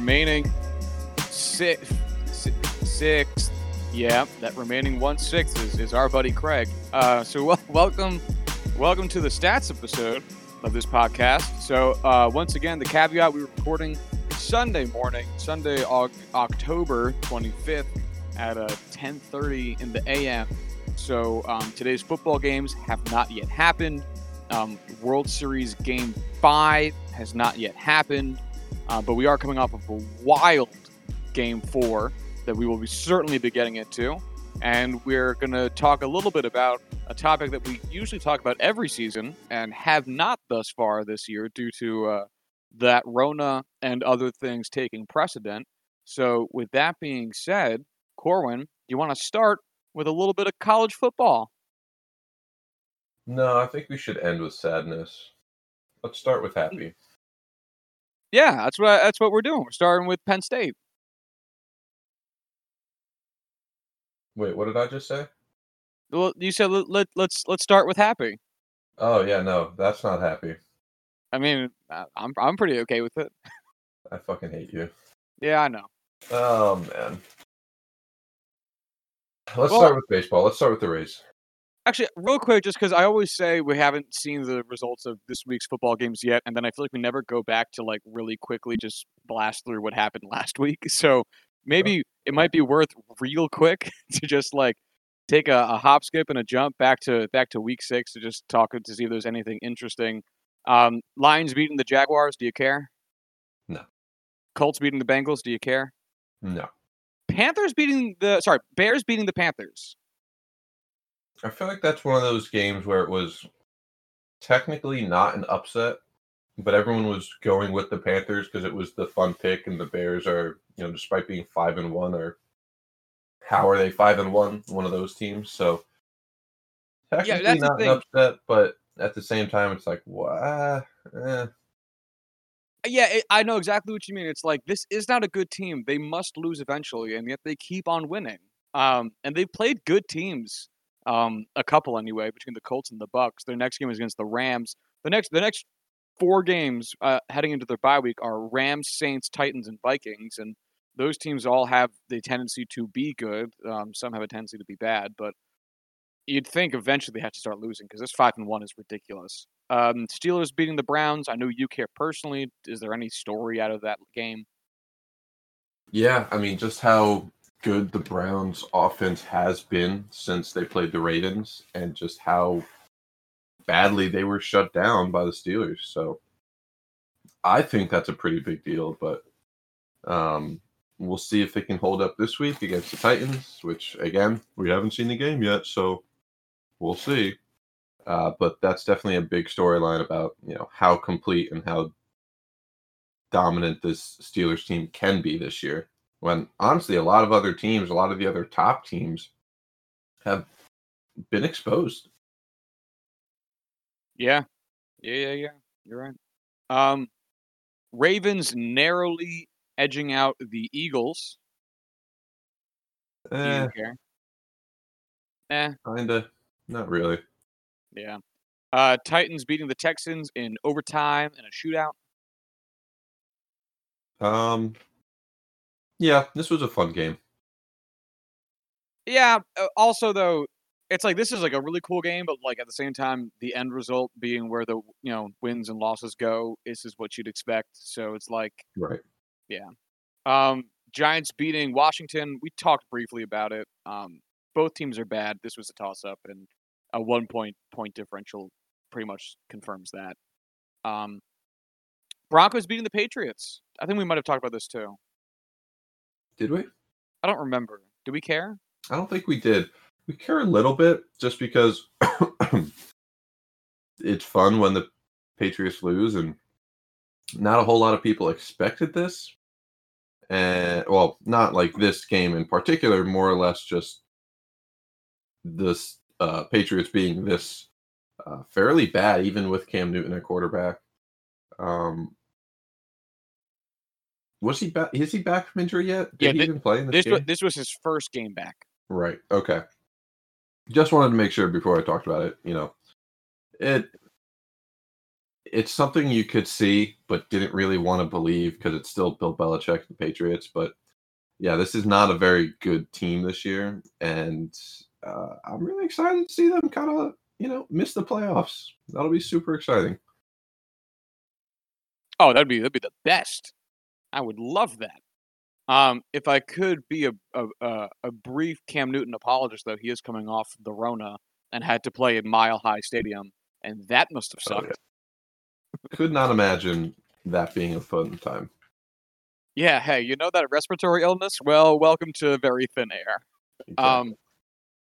remaining six, six, yeah, that remaining one sixth is, is our buddy Craig. Uh, so wel- welcome, welcome to the stats episode of this podcast. So uh, once again, the caveat: we were recording Sunday morning, Sunday, og- October twenty fifth at uh, ten thirty in the a.m. So um, today's football games have not yet happened. Um, World Series Game Five has not yet happened, uh, but we are coming off of a wild Game Four that we will be certainly be getting into, and we're going to talk a little bit about a topic that we usually talk about every season and have not thus far this year due to uh, that Rona and other things taking precedent. So, with that being said, Corwin, do you want to start with a little bit of college football? No, I think we should end with sadness. Let's start with happy. Yeah, that's what that's what we're doing. We're starting with Penn State. Wait, what did I just say? Well, you said let, let let's let's start with happy. Oh yeah, no, that's not happy. I mean, I- I'm I'm pretty okay with it. I fucking hate you. Yeah, I know. Oh man. Let's Well- start with baseball. Let's start with the Rays. Actually, real quick, just because I always say we haven't seen the results of this week's football games yet, and then I feel like we never go back to like really quickly just blast through what happened last week. So maybe it might be worth real quick to just like take a, a hop, skip, and a jump back to back to week six to just talk to see if there's anything interesting. Um, Lions beating the Jaguars. Do you care? No. Colts beating the Bengals. Do you care? No. Panthers beating the sorry Bears beating the Panthers. I feel like that's one of those games where it was technically not an upset, but everyone was going with the Panthers because it was the fun pick, and the Bears are, you know, despite being five and one, or how are they five and one? One of those teams. So technically the not an upset, but at the same time, it's like, what? Eh. Yeah, it, I know exactly what you mean. It's like this is not a good team. They must lose eventually, and yet they keep on winning. Um, and they've played good teams, um, a couple anyway, between the Colts and the Bucs. Their next game is against the Rams. The next, the next four games uh, heading into their bye week are Rams, Saints, Titans, and Vikings, and those teams all have the tendency to be good. Um, some have a tendency to be bad, but you'd think eventually they have to start losing because this five and one is ridiculous. Um, Steelers beating the Browns. I know you care personally. Is there any story out of that game? Yeah, I mean, just how good the Browns offense has been since they played the Ravens and just how badly they were shut down by the Steelers. So I think that's a pretty big deal, but um, we'll see if they can hold up this week against the Titans, which again, we haven't seen the game yet, so we'll see. Uh, but that's definitely a big storyline about you know how complete and how dominant this Steelers team can be this year. When honestly, a lot of other teams, a lot of the other top teams, have been exposed. Yeah, yeah, yeah, yeah. You're right. Um, Ravens narrowly edging out the Eagles. Eh, care? Eh, kinda, not really. yeah. Uh, Titans beating the Texans in overtime and a shootout. Um, yeah, this was a fun game. Yeah. uh, Also, though, it's like this is like a really cool game, but like at the same time, the end result being where the you know wins and losses go, this is what you'd expect. So it's like, Right. um, Giants beating Washington. We talked briefly about it. Um, both teams are bad. This was a toss up, and a one point point differential pretty much confirms that. Um, Broncos beating the Patriots. I think we might have talked about this too. Did we? I don't remember. Do we care? I don't think we did. We care a little bit just because it's fun when the Patriots lose, and not a whole lot of people expected this. And well, not like this game in particular, more or less just this uh, Patriots being this uh, fairly bad, even with Cam Newton at quarterback. Um, was he back? Is he back from injury yet? Did Yeah, he thi- even play in this This wa- game? this was his first game back. Right. Okay. Just wanted to make sure before I talked about it. You know, it it's something you could see, but didn't really want to believe because it's still Bill Belichick, the Patriots. But yeah, this is not a very good team this year, and uh, I'm really excited to see them kind of you know miss the playoffs. That'll be super exciting. Oh, that'd be that'd be the best. I would love that. Um, if I could be a, a a brief Cam Newton apologist, though, he is coming off the Rona and had to play at Mile High Stadium, and that must have sucked. Oh, yeah. Could not imagine that being a fun time. Yeah, hey, you know that respiratory illness? Well, welcome to very thin air. Exactly. Um,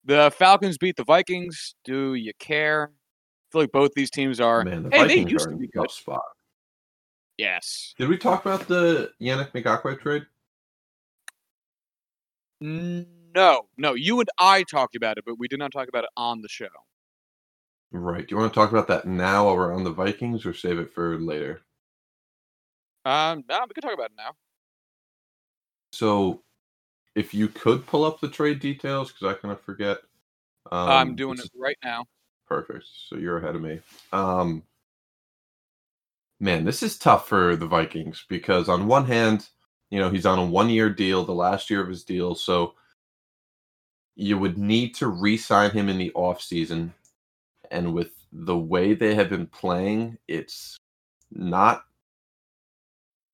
the Falcons beat the Vikings. Do you care? I feel like both these teams are. Man, the hey, Vikings they used are to be good. spot. Yes. Did we talk about the Yannick Ngakoue trade? No, no. You and I talked about it, but we did not talk about it on the show. Right. Do you want to talk about that now while we're on the Vikings, or save it for later? Um, no, we can talk about it now. So, if you could pull up the trade details, because I kind of forget. Um, I'm doing it right now. Perfect. So you're ahead of me. Um, man, this is tough for the Vikings because on one hand, you know, he's on a one-year deal, the last year of his deal, so you would need to re-sign him in the off season. And with the way they have been playing, it's not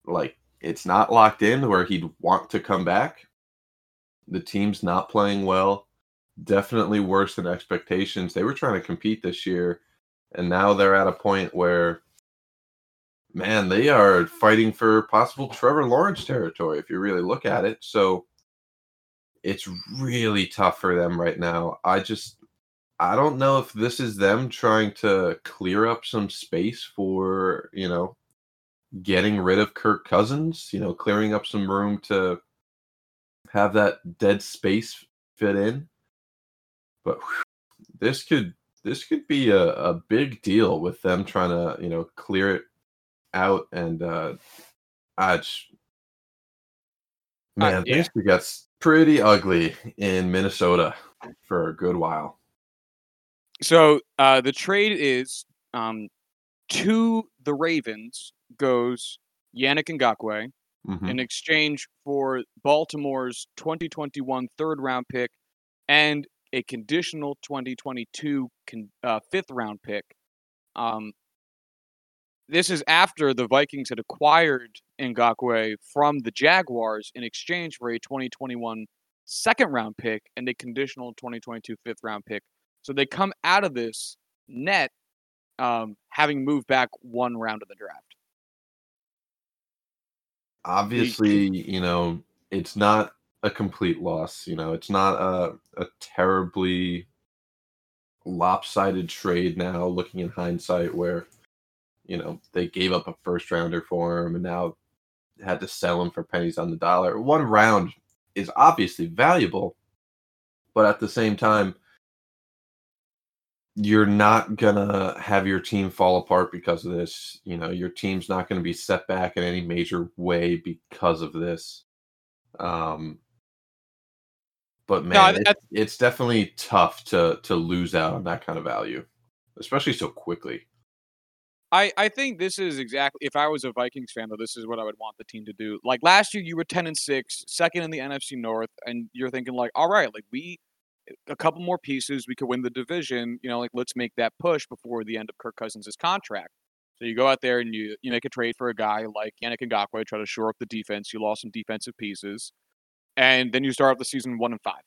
like it's not locked in where he'd want to come back. The team's not playing well. Definitely worse than expectations. They were trying to compete this year, and now they're at a point where, man, they are fighting for possible Trevor Lawrence territory if you really look at it. So it's really tough for them right now. I just, I don't know if this is them trying to clear up some space for, you know, getting rid of Kirk Cousins, you know, clearing up some room to have that dead space fit in. But whew, this could this could be a, a big deal with them trying to, you know, clear it out and uh I just, man, uh, yeah. things get pretty ugly in Minnesota for a good while. So uh the trade is um to the Ravens goes Yannick Ngakoue mm-hmm. in exchange for Baltimore's 2021 third round pick and a conditional 2022 con- uh, fifth round pick. Um, this is after the Vikings had acquired Ngakoue from the Jaguars in exchange for a 2021 second round pick and a conditional 2022 fifth round pick. So they come out of this net um, having moved back one round of the draft obviously, you know, it's not a complete loss. You know, it's not a, a terribly lopsided trade now, looking in hindsight, where, you know, they gave up a first rounder for him and now had to sell him for pennies on the dollar. One round is obviously valuable, but at the same time, you're not gonna have your team fall apart because of this. You know, your team's not gonna be set back in any major way because of this. Um, but man, no, it, it's definitely tough to to lose out on that kind of value, especially so quickly. I, I think this is exactly if I was a Vikings fan though, this is what I would want the team to do. Like last year you were ten and six, second in the NFC North, and you're thinking like, all right, like we a couple more pieces, we could win the division. You know, like let's make that push before the end of Kirk Cousins' contract. So you go out there and you you make a trade for a guy like Yannick Ngakoue, try to shore up the defense. You lost some defensive pieces, and then you start off the season one and five.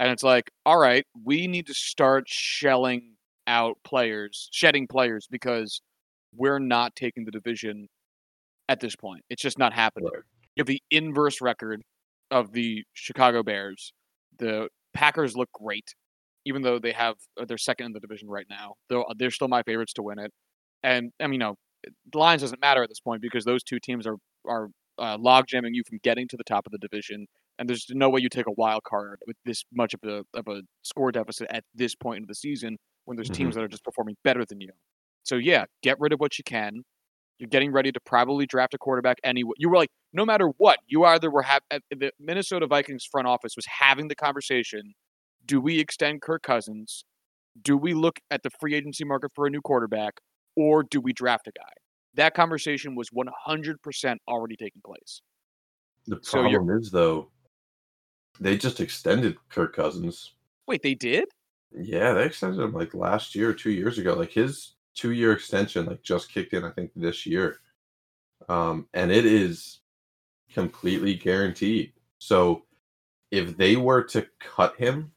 And it's like, all right, we need to start shelling out players, shedding players because we're not taking the division at this point. It's just not happening. Right. You have the inverse record of the Chicago Bears, the Packers look great, even though they have uh, they're second in the division right now. They're uh, they're still my favorites to win it. And I mean, you know, the Lions doesn't matter at this point because those two teams are are uh, log jamming you from getting to the top of the division. And there's no way you take a wild card with this much of a of a score deficit at this point in the season when there's mm-hmm. teams that are just performing better than you. So yeah, get rid of what you can. You're getting ready to probably draft a quarterback anyway. You were like, no matter what, you either were have eh, the Minnesota Vikings front office was having the conversation: Do we extend Kirk Cousins? Do we look at the free agency market for a new quarterback, or do we draft a guy? That conversation was 100% already taking place. The So problem is though, they just extended Kirk Cousins. Wait, they did? Yeah, they extended him like last year two years ago. Like his two year extension like just kicked in, I think, this year. Um, and it is completely guaranteed. So if they were to cut him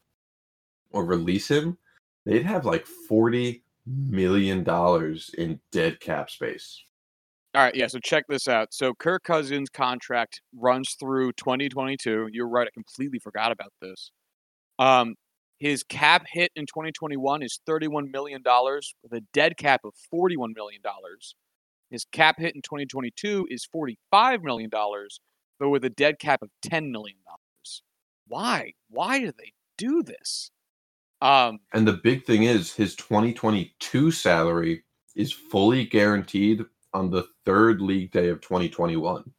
or release him, they'd have like forty million dollars in dead cap space. All right, yeah. So check this out. So Kirk Cousins' contract runs through 2022. You're right. I completely forgot about this. Um, his cap hit in 2021 is 31 million dollars with a dead cap of 41 million dollars. His cap hit in 2022 is 45 million dollars, but with a dead cap of 10 million dollars. Why? Why do they do this? Um, And the big thing is his 2022 salary is fully guaranteed on the third league day of 2021.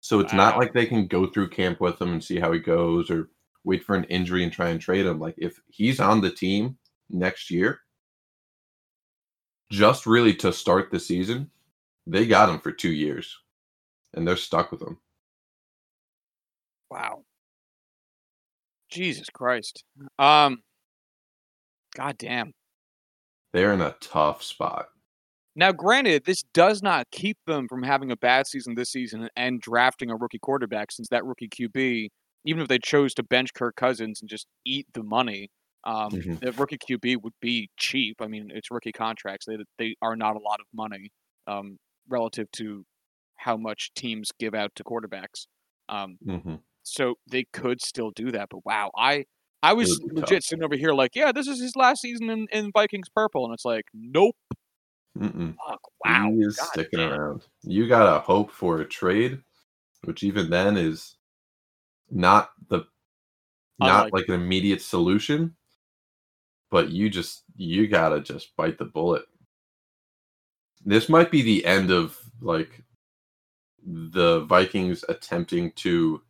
So it's not like they can go through camp with him and see how he goes or wait for an injury and try and trade him. Like if he's on the team next year, just really to start the season, they got him for two years and they're stuck with him. Wow. Jesus Christ. Um God damn. They're in a tough spot. Now granted, this does not keep them from having a bad season this season and drafting a rookie quarterback since that rookie QB, even if they chose to bench Kirk Cousins and just eat the money, um, Mhm. the rookie QB would be cheap. I mean, it's rookie contracts. They they are not a lot of money um, relative to how much teams give out to quarterbacks. Um, hmm so they could still do that. But wow, I I was be tough. legit sitting over here like, yeah, this is his last season in, in Vikings purple, and it's like, nope, Mm-mm. fuck, wow, He is God sticking damn. around. You gotta hope for a trade, which even then is not the not Unlikely. like an immediate solution. But you just you gotta just bite the bullet. This might be the end of like the Vikings attempting to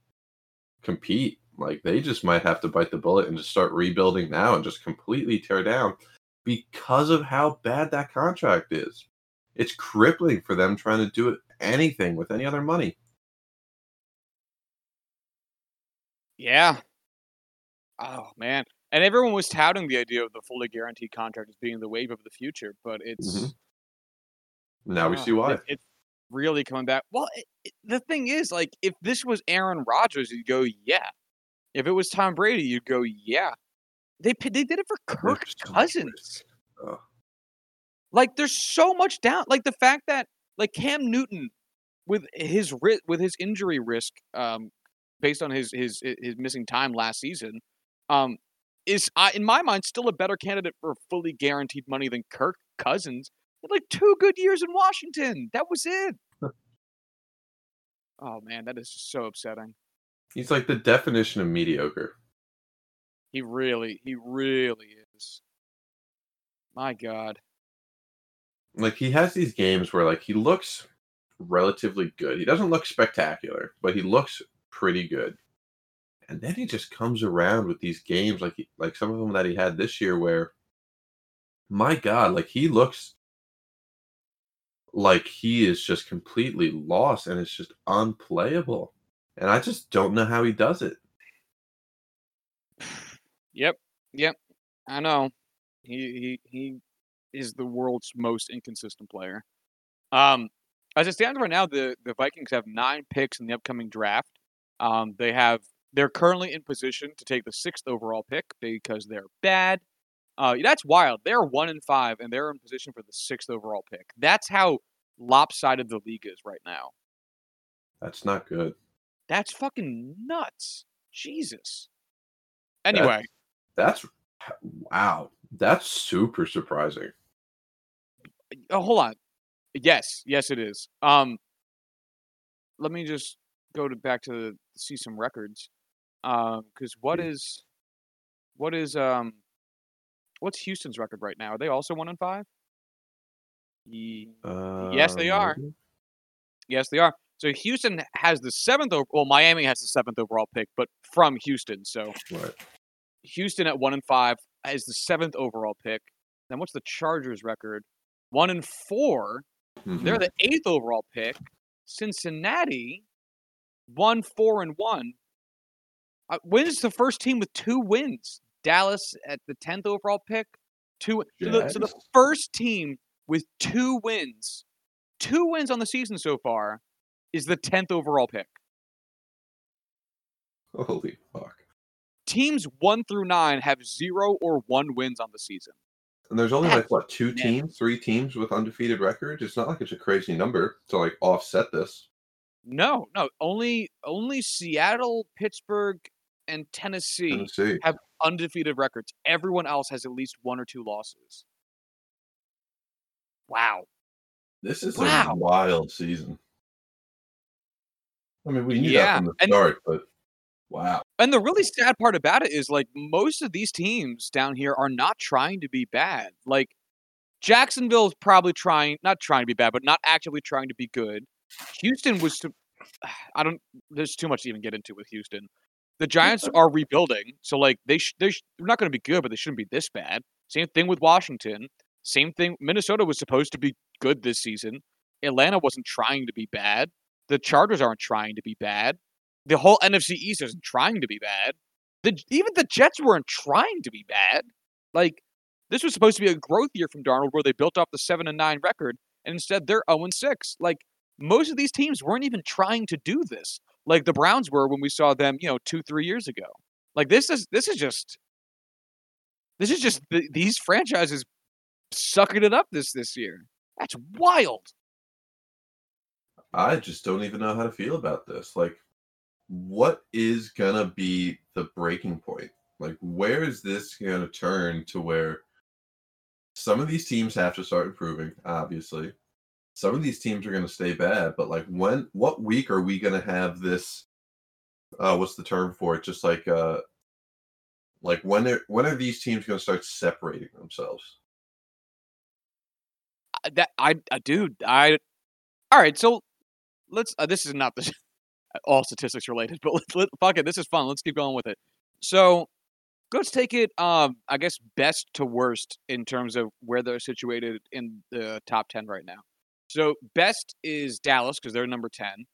compete. Like they just might have to bite the bullet and just start rebuilding now and just completely tear down because of how bad that contract is. It's crippling for them trying to do anything with any other money. Yeah. Oh man, and everyone was touting the idea of the fully guaranteed contract as being the wave of the future, but it's Mhm. Now we ah, see why. it- it's really coming back. Well, it, it- the thing is, like, if this was Aaron Rodgers, you'd go, yeah. If it was Tom Brady, you'd go, yeah. They they did it for Kirk Cousins. Ugh. Like there's so much doubt. Like the fact that like Cam Newton, with his with his injury risk, um, based on his his his missing time last season, um, is uh, in my mind still a better candidate for fully guaranteed money than Kirk Cousins. Like two good years in Washington. That was it. oh man, that is just so upsetting. He's like the definition of mediocre. He really, he really is. My God. Like he has these games where like he looks relatively good. He doesn't look spectacular, but he looks pretty good. And then he just comes around with these games like he, like some of them that he had this year where my god, like he looks like he is just completely lost and it's just unplayable. And I just don't know how he does it. Yep, yep. I know. He he he is the world's most inconsistent player. Um, as it stands right now, the the Vikings have nine picks in the upcoming draft. Um, they have they're currently in position to take the sixth overall pick because they're bad. Uh, that's wild. They're one in five, and they're in position for the sixth overall pick. That's how lopsided the league is right now. That's not good. That's fucking nuts. Jesus. Anyway, That's wow. That's super surprising. oh, hold on. Yes, yes, it is. Um, let me just go to back to see some records. Um, because what is, what is um, what's Houston's record right now? Are they also one and five? Ye- Yes, they Um, are. Yes, they are. So Houston has the seventh. o- Well, Miami has the seventh overall pick, but from Houston. So Right. Houston at one and five is the seventh overall pick. Then what's the Chargers record? one and 4 Mhm. They're the eighth overall pick. Cincinnati, one four and one. Uh, wins the first team with two wins. Dallas at the tenth overall pick. Two. So the, so the first team with two wins, two wins on the season so far, is the tenth overall pick. Holy fuck. Teams one through nine have zero or one wins on the season. And there's only like what two teams, three teams with undefeated records. It's not like it's a crazy number to like offset this. No, no, only only Seattle, Pittsburgh, and Tennessee Tennessee. have undefeated records. Everyone else has at least one or two losses. Wow. This is Wow. a wild season. I mean, we knew Yeah, that from the and- start, but wow. And the really sad part about it is like most of these teams down here are not trying to be bad. Like Jacksonville's probably trying not trying to be bad, but not actively trying to be good. Houston was to I don't there's too much to even get into with Houston. The Giants are rebuilding, so like they sh- they sh- they're not going to be good, but they shouldn't be this bad. Same thing with Washington. Same thing. Minnesota was supposed to be good this season. Atlanta wasn't trying to be bad. The Chargers aren't trying to be bad. The whole NFC East isn't trying to be bad. The even the Jets weren't trying to be bad. Like this was supposed to be a growth year from Darnold, where they built off the seven and nine record, and instead they're zero and six. Like most of these teams weren't even trying to do this, like the Browns were when we saw them, you know, two three years ago. Like this is this is just this is just th- these franchises sucking it up this this year. That's wild. I just don't even know how to feel about this. Like, what is gonna be the breaking point? Like, where is this gonna turn to where some of these teams have to start improving, obviously. Some of these teams are gonna stay bad, but like when what week are we gonna have this uh what's the term for it? Just like uh like when are when are these teams gonna start separating themselves? I- That I, I dude, I all right. So let's. Uh, this is not the all statistics related, but let's let, fuck it. This is fun. Let's keep going with it. So let's take it. Um, I guess best to worst in terms of where they're situated in the top ten right now. So best is Dallas because they're number ten.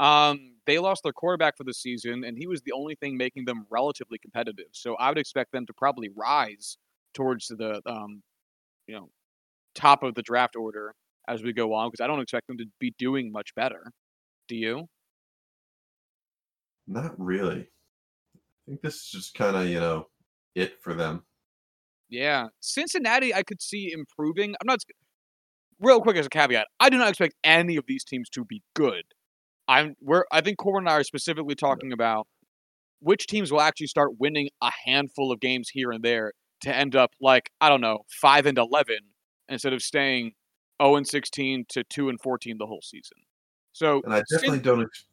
Um, they lost their quarterback for the season, and he was the only thing making them relatively competitive. So I would expect them to probably rise towards the um, you know, top of the draft order as we go on because I don't expect them to be doing much better. Do you? Not really. I think this is just kind of, you know, it for them. Yeah, Cincinnati, I could see improving. I'm not real quick as a caveat. I do not expect any of these teams to be good. I'm we're I think Corbin and I are specifically talking about which teams will actually start winning a handful of games here and there to end up like I don't know five and eleven instead of staying zero and sixteen to two and fourteen the whole season. So And I definitely Cin- don't. Ex-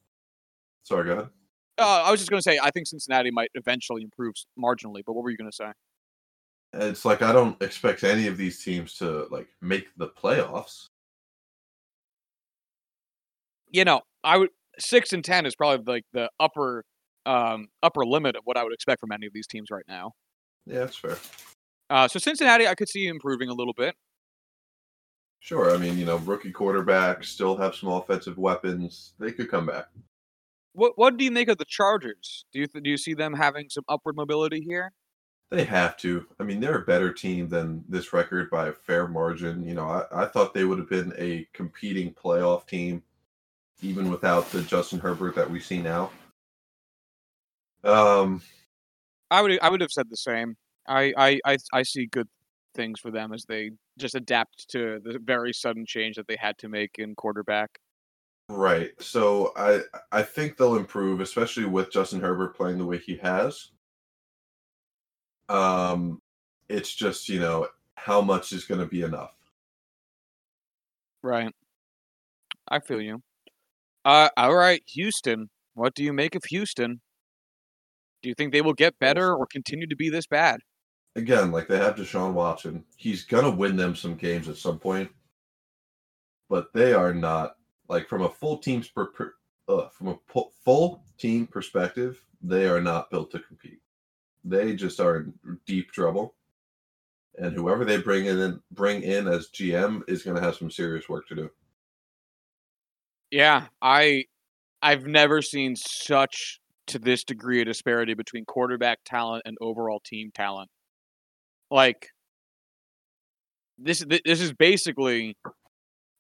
Sorry, go ahead. Uh, I was just going to say, I think Cincinnati might eventually improve marginally. But what were you going to say? It's like I don't expect any of these teams to like make the playoffs. You know, I would six and ten is probably like the upper um, upper limit of what I would expect from any of these teams right now. Yeah, that's fair. Uh, so Cincinnati, I could see improving a little bit. Sure. I mean, you know, rookie quarterback, still have some offensive weapons. They could come back. What what do you make of the Chargers? Do you th- do you see them having some upward mobility here? They have to. I mean, they're a better team than this record by a fair margin. You know, I, I thought they would have been a competing playoff team, even without the Justin Herbert that we see now. Um, I would I would have said the same. I I I, I see good things for them as they just adapt to the very sudden change that they had to make in quarterback. right. So I I think they'll improve, especially with Justin Herbert playing the way he has. Um, it's just you know how much is going to be enough. Right. I feel you. Uh, all right, Houston. What do you make of Houston? Do you think they will get better or continue to be this bad? again, like they have Deshaun Watson. He's gonna win them some games at some point, but they are not like from a full team's per, per uh, from a full team perspective. They are not built to compete. They just are in deep trouble. and whoever they bring in bring in as GM is going to have some serious work to do. Yeah, I I've never seen such to this degree a disparity between quarterback talent and overall team talent. Like this this is basically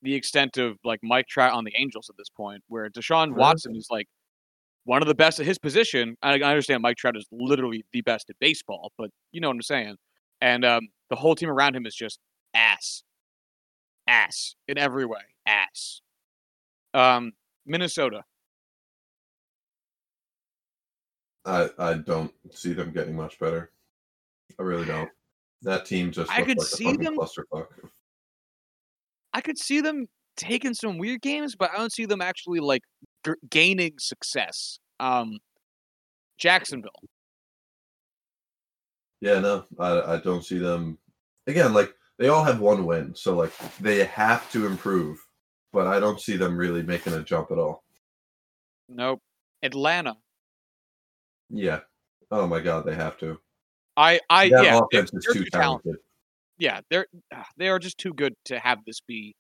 the extent of like Mike Trout on the Angels at this point, where Deshaun Watson is like one of the best at his position. I, I understand Mike Trout is literally the best at baseball, but you know what I'm saying. And um, the whole team around him is just ass, ass in every way, ass. Um, Minnesota. I I don't see them getting much better. I really don't. That team just I could like see them. clusterfuck. I could see them taking some weird games, but I don't see them actually like g- gaining success. Um, Jacksonville. Yeah, no, I I don't see them. Again, like they all have one win, so like they have to improve, but I don't see them really making a jump at all. Nope. Atlanta. Yeah. Oh my God, they have to. I I That yeah. offense they're is too too talented. talented. Yeah, they're ah, they are just too good to have this be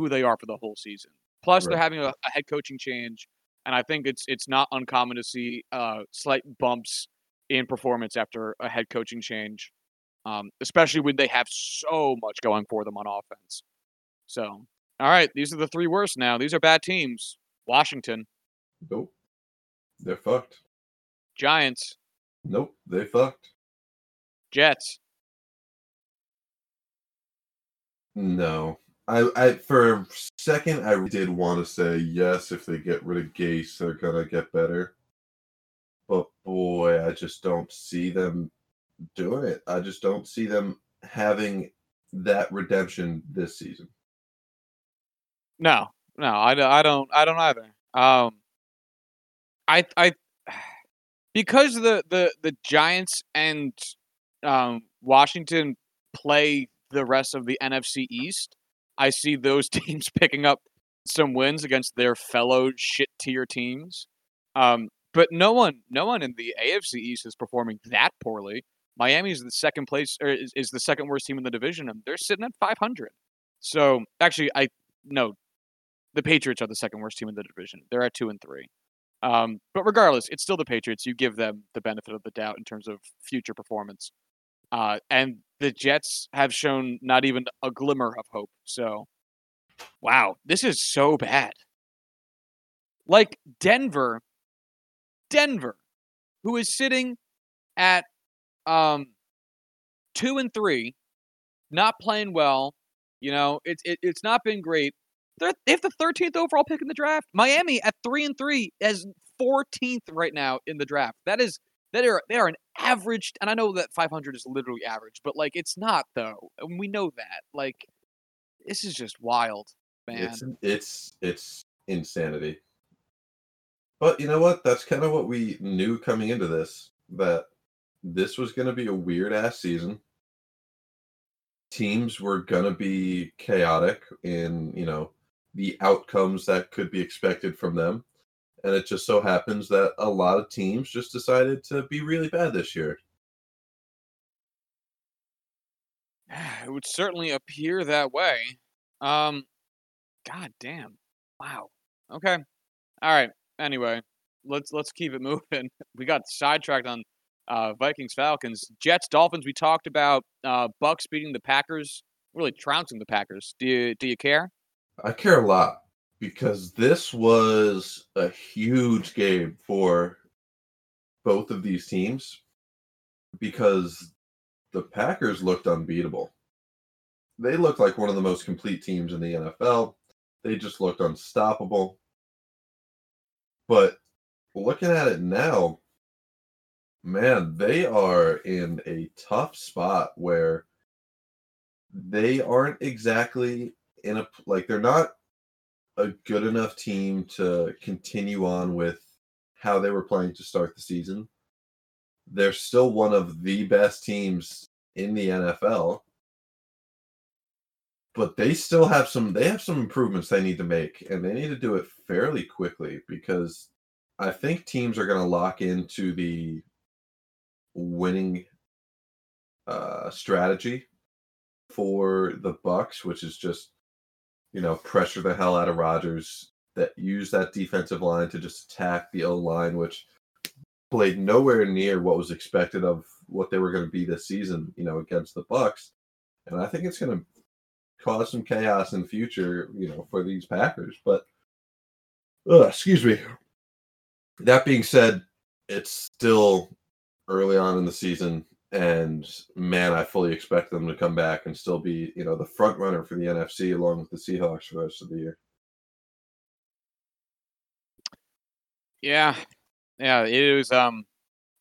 who they are for the whole season. Plus, they're having a, a head coaching change, and I think it's it's not uncommon to see uh, slight bumps in performance after a head coaching change, um, especially when they have so much going for them on offense. So, all right, these are the three worst now. These are bad teams. Washington, Nope. They're fucked. Giants, Nope. They fucked. Jets. No. I, I for a second I did want to say yes if they get rid of Gase they're gonna get better. But boy, I just don't see them doing it. I just don't see them having that redemption this season. No, no, I don't I don't either. Um, I I because the the the Giants and um, Washington play the rest of the NFC East. I see those teams picking up some wins against their fellow shit tier teams. Um, but no one, no one in the AFC East is performing that poorly. Miami is the second place, or is, is the second worst team in the division, and they're sitting at 500. So actually, I no, the Patriots are the second worst team in the division. They're at two and three. Um, but regardless, it's still the Patriots. You give them the benefit of the doubt in terms of future performance. Uh, and the Jets have shown not even a glimmer of hope. So, wow, this is so bad. Like Denver, Denver, who is sitting at um, two and three, not playing well. You know, it's it, it's not been great. They're, they have the 13th overall pick in the draft. Miami at three and three as 14th right now in the draft. That is that are they are an average, and I know that 500 is literally average, but like it's not though, and we know that. Like this is just wild, man. It's it's it's insanity. But you know what? That's kind of what we knew coming into this that this was going to be a weird ass season. Teams were going to be chaotic in, you know, the outcomes that could be expected from them. And it just so happens that a lot of teams just decided to be really bad this year. It would certainly appear that way. Um, God damn. Wow. Okay. All right. Anyway, let's let's keep it moving. We got sidetracked on uh, Vikings Falcons, Jets Dolphins. We talked about uh, Bucs beating the Packers, really trouncing the Packers. Do you do you care? I care a lot because this was a huge game for both of these teams because the Packers looked unbeatable. They looked like one of the most complete teams in the NFL. They just looked unstoppable. But looking at it now, man, they are in a tough spot where they aren't exactly in a like they're not a good enough team to continue on with how they were playing to start the season. They're still one of the best teams in the NFL. But they still have some they have some improvements they need to make and they need to do it fairly quickly because I think teams are going to lock into the winning uh strategy for the Bucs, which is just you know pressure the hell out of Rodgers. That use that defensive line to just attack the O line, which played nowhere near what was expected of what they were going to be this season. You know, against the Bucs, and I think it's going to cause some chaos in the future. You know, for these Packers, but. Uh, excuse me. That being said, it's still early on in the season and man, I fully expect them to come back and still be, you know, the front runner for the NFC along with the Seahawks for the rest of the year. Yeah, yeah, it was. Um,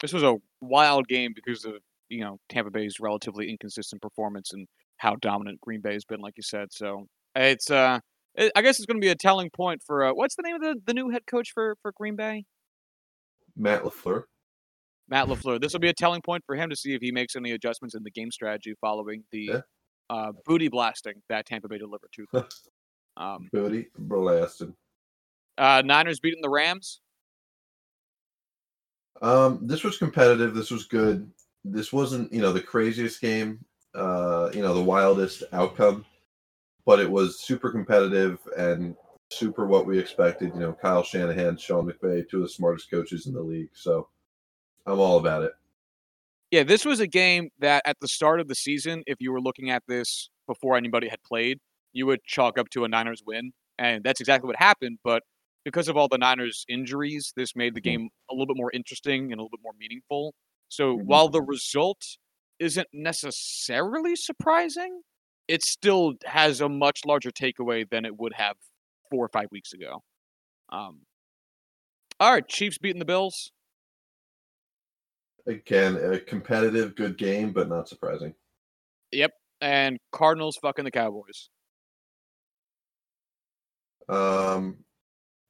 this was a wild game because of you know Tampa Bay's relatively inconsistent performance and how dominant Green Bay has been, like you said. So it's uh, it, I guess it's going to be a telling point for uh, what's the name of the the new head coach for for Green Bay? Matt LaFleur. Matt LaFleur. This will be a telling point for him to see if he makes any adjustments in the game strategy following the Yeah. uh, booty blasting that Tampa Bay delivered to um, Booty blasted. uh, Niners beating the Rams. Um, this was competitive. This was good. This wasn't, you know, the craziest game, uh, you know, the wildest outcome, but it was super competitive and super what we expected. You know, Kyle Shanahan, Sean McVay, two of the smartest coaches in the league. So I'm all about it. Yeah, this was a game that at the start of the season, if you were looking at this before anybody had played, you would chalk up to a Niners win. And that's exactly what happened. But because of all the Niners injuries, this made the Mhm. game a little bit more interesting and a little bit more meaningful. So Mhm. while the result isn't necessarily surprising, it still has a much larger takeaway than it would have four or five weeks ago. Um, all right, Chiefs beating the Bills. Again, a competitive, good game, but not surprising. Yep. And Cardinals fucking the Cowboys. Um,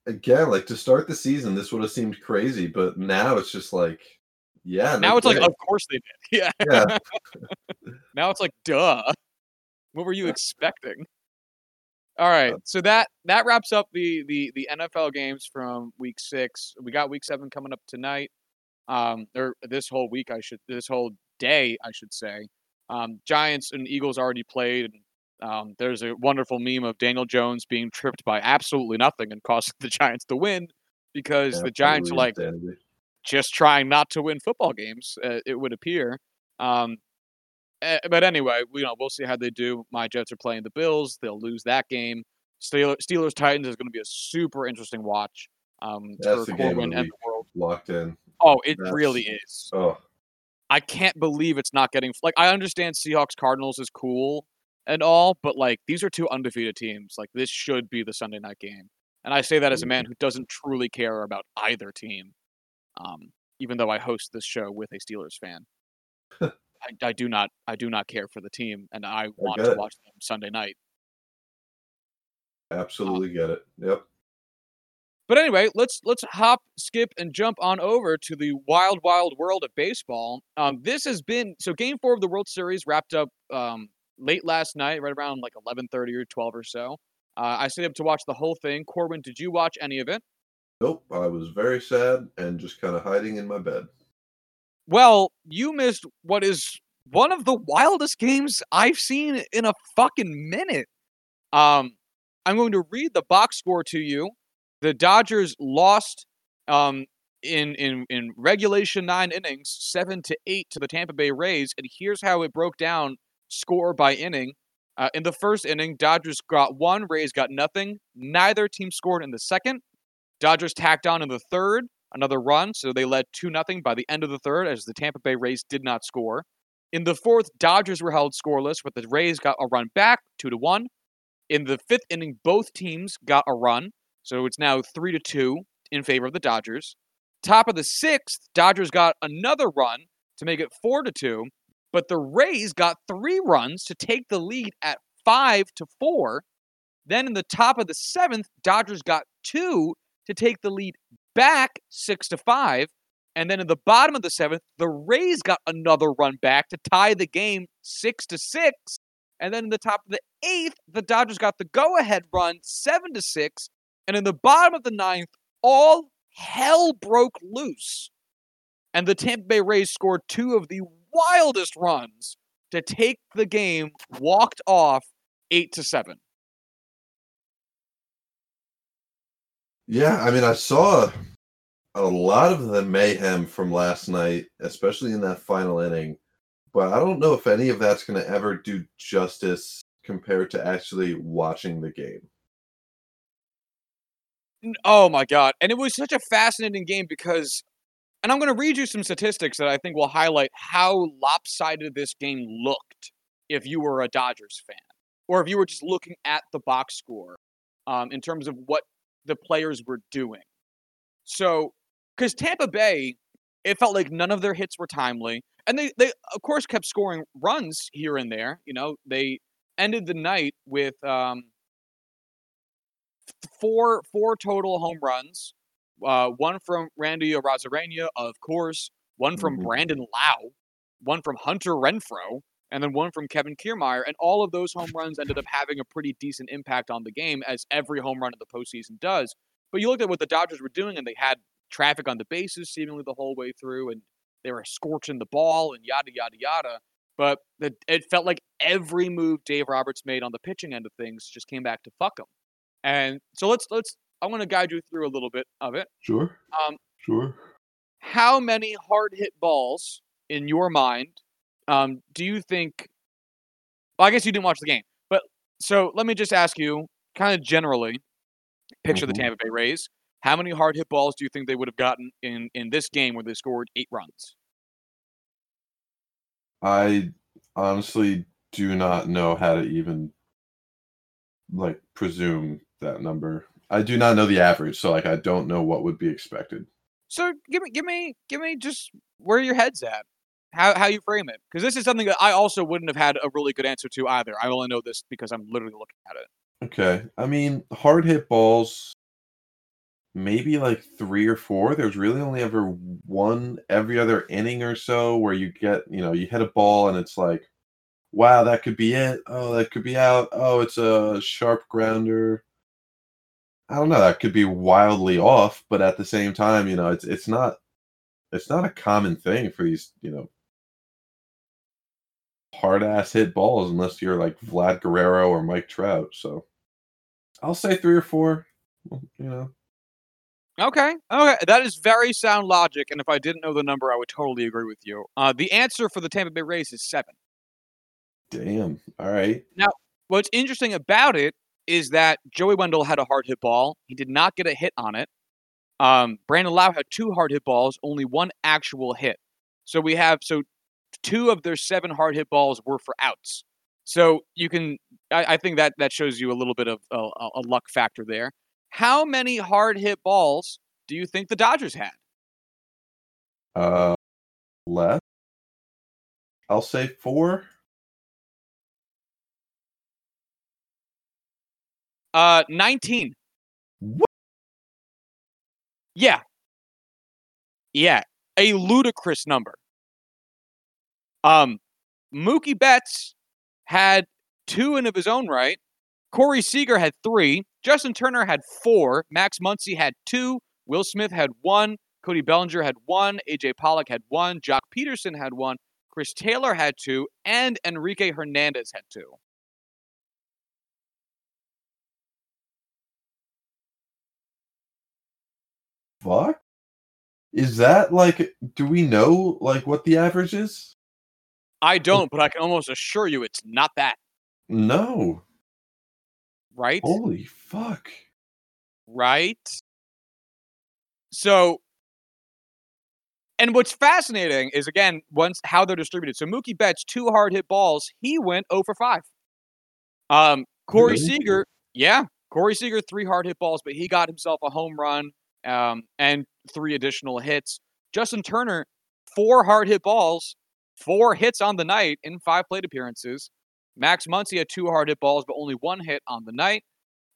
again, like to start the season, this would have seemed crazy, but now it's just like, yeah. now it's like, of course they did. Yeah. yeah, now it's like, duh. What were you expecting? All right, so that that wraps up the the the NFL games from week six. We got week seven coming up tonight, um, or this whole week, I should, this whole day, I should say. Um, Giants and Eagles already played. And, um, there's a wonderful meme of Daniel Jones being tripped by absolutely nothing and causing the Giants to win because the Giants are like, just trying not to win football games. Uh, it would appear. Um, eh, but anyway, we, you know we'll see how they do. My Jets are playing the Bills. They'll lose that game. Steelers, Steelers Titans is going to be a super interesting watch. Um, That's for the game of Corwin and week. the world. locked in. Oh, it That's- really is. Oh, I can't believe it's not getting like I understand Seahawks Cardinals is cool and all, but like these are two undefeated teams. Like this should be the Sunday night game. And I say that as a man who doesn't truly care about either team. Um, even though I host this show with a Steelers fan. I, I do not I do not care for the team and I want to watch them Sunday night. absolutely get it. Yep. But anyway, let's let's hop, skip, and jump on over to the wild, wild world of baseball. Um, this has been so. Game four of the World Series wrapped up um, late last night, right around like eleven thirty or twelve or so. Uh, I stayed up to watch the whole thing. Corbin, did you watch any of it? Nope. I was very sad and just kind of hiding in my bed. Well, you missed what is one of the wildest games I've seen in a fucking minute. Um, I'm going to read the box score to you. The Dodgers lost um, in in in regulation nine innings, seven to eight to the Tampa Bay Rays, and here's how it broke down score by inning. Uh, in the first inning, Dodgers got one, Rays got nothing. Neither team scored in the second. Dodgers tacked on in the third, another run, so they led 2 0 by the end of the third as the Tampa Bay Rays did not score. In the fourth, Dodgers were held scoreless, but the Rays got a run back, 2 to 1. In the fifth inning, both teams got a run, so it's now 3 to 2 in favor of the Dodgers. Top of the sixth, Dodgers got another run to make it 4 to 2, but the Rays got three runs to take the lead at 5 to 4. Then in the top of the seventh, Dodgers got two to take the lead back six to five. And then in the bottom of the seventh, the Rays got another run back to tie the game six to six. And then in the top of the eighth, the Dodgers got the go-ahead run seven to six. And in the bottom of the ninth, all hell broke loose. And the Tampa Bay Rays scored two of the wildest runs to take the game walked off eight to seven. Yeah, I mean, I saw a lot of the mayhem from last night, especially in that final inning. But I don't know if any of that's going to ever do justice compared to actually watching the game. Oh my god! And it was such a fascinating game because, and I'm going to read you some statistics that I think will highlight how lopsided this game looked if you were a Dodgers fan, or if you were just looking at the box score, um, in terms of what the players were doing. So, because Tampa Bay, it felt like none of their hits were timely, and they they of course kept scoring runs here and there. You know, they ended the night with um, four four total home runs. Uh, one from Randy Arozarena, of course. One from mm-hmm. Brandon Lowe. One from Hunter Renfroe. And then one from Kevin Kiermaier. And all of those home runs ended up having a pretty decent impact on the game, as every home run in the postseason does. But you looked at what the Dodgers were doing, and they had traffic on the bases seemingly the whole way through, and they were scorching the ball and yada, yada, yada. But it felt like every move Dave Roberts made on the pitching end of things just came back to fuck him. And so let's let's I want to guide you through a little bit of it. Sure. Um, sure. How many hard hit balls in your mind um, do you think? Well, I guess you didn't watch the game, but so let me just ask you, kind of generally, picture mm-hmm. the Tampa Bay Rays. How many hard hit balls do you think they would have gotten in in this game where they scored eight runs? I honestly do not know how to even like presume that number. I do not know the average, so like I don't know what would be expected. So give me, give me, give me just where your head's at, how how you frame it, because this is something that I also wouldn't have had a really good answer to either. I only know this because I'm literally looking at it. Okay, I mean hard hit balls, maybe like three or four. There's really only ever one every other inning or so where you get you know you hit a ball and it's like, wow, that could be it. Oh, that could be out. Oh, it's a sharp grounder I don't know. That could be wildly off, but at the same time, you know, it's it's not it's not a common thing for these, you know, hard ass hit balls unless you're like Vlad Guerrero or Mike Trout. So I'll say three or four. You know. Okay. Okay. That is very sound logic. And if I didn't know the number, I would totally agree with you. Uh, the answer for the Tampa Bay Rays is seven. Damn. All right. Now, what's interesting about it is that Joey Wendle had a hard hit ball. He did not get a hit on it. Um, Brandon Lowe had two hard hit balls, only one actual hit. So we have so two of their seven hard hit balls were for outs. So you can, I, I think that that shows you a little bit of a, a luck factor there. How many hard hit balls do you think the Dodgers had? Uh, less. I'll say four. Uh, 19. What? Yeah. Yeah. A ludicrous number. Um, Mookie Betts had two in of his own right. Corey Seager had three. Justin Turner had four. Max Muncy had two. Will Smith had one. Cody Bellinger had one. AJ Pollock had one. Joc Pederson had one. Chris Taylor had two. And Enrique Hernandez had two. Fuck? Is that like do we know like what the average is? I don't, but I can almost assure you it's not that. No. Right? Holy fuck. Right? So and what's fascinating is again, once how they're distributed. So Mookie Betts two hard hit balls, he went 0 for 5. Um Corey really? Seager, yeah, Corey Seager three hard hit balls, but he got himself a home run um, and three additional hits. Justin Turner, four hard hit balls, four hits on the night in five plate appearances. Max Muncy had two hard hit balls, but only one hit on the night.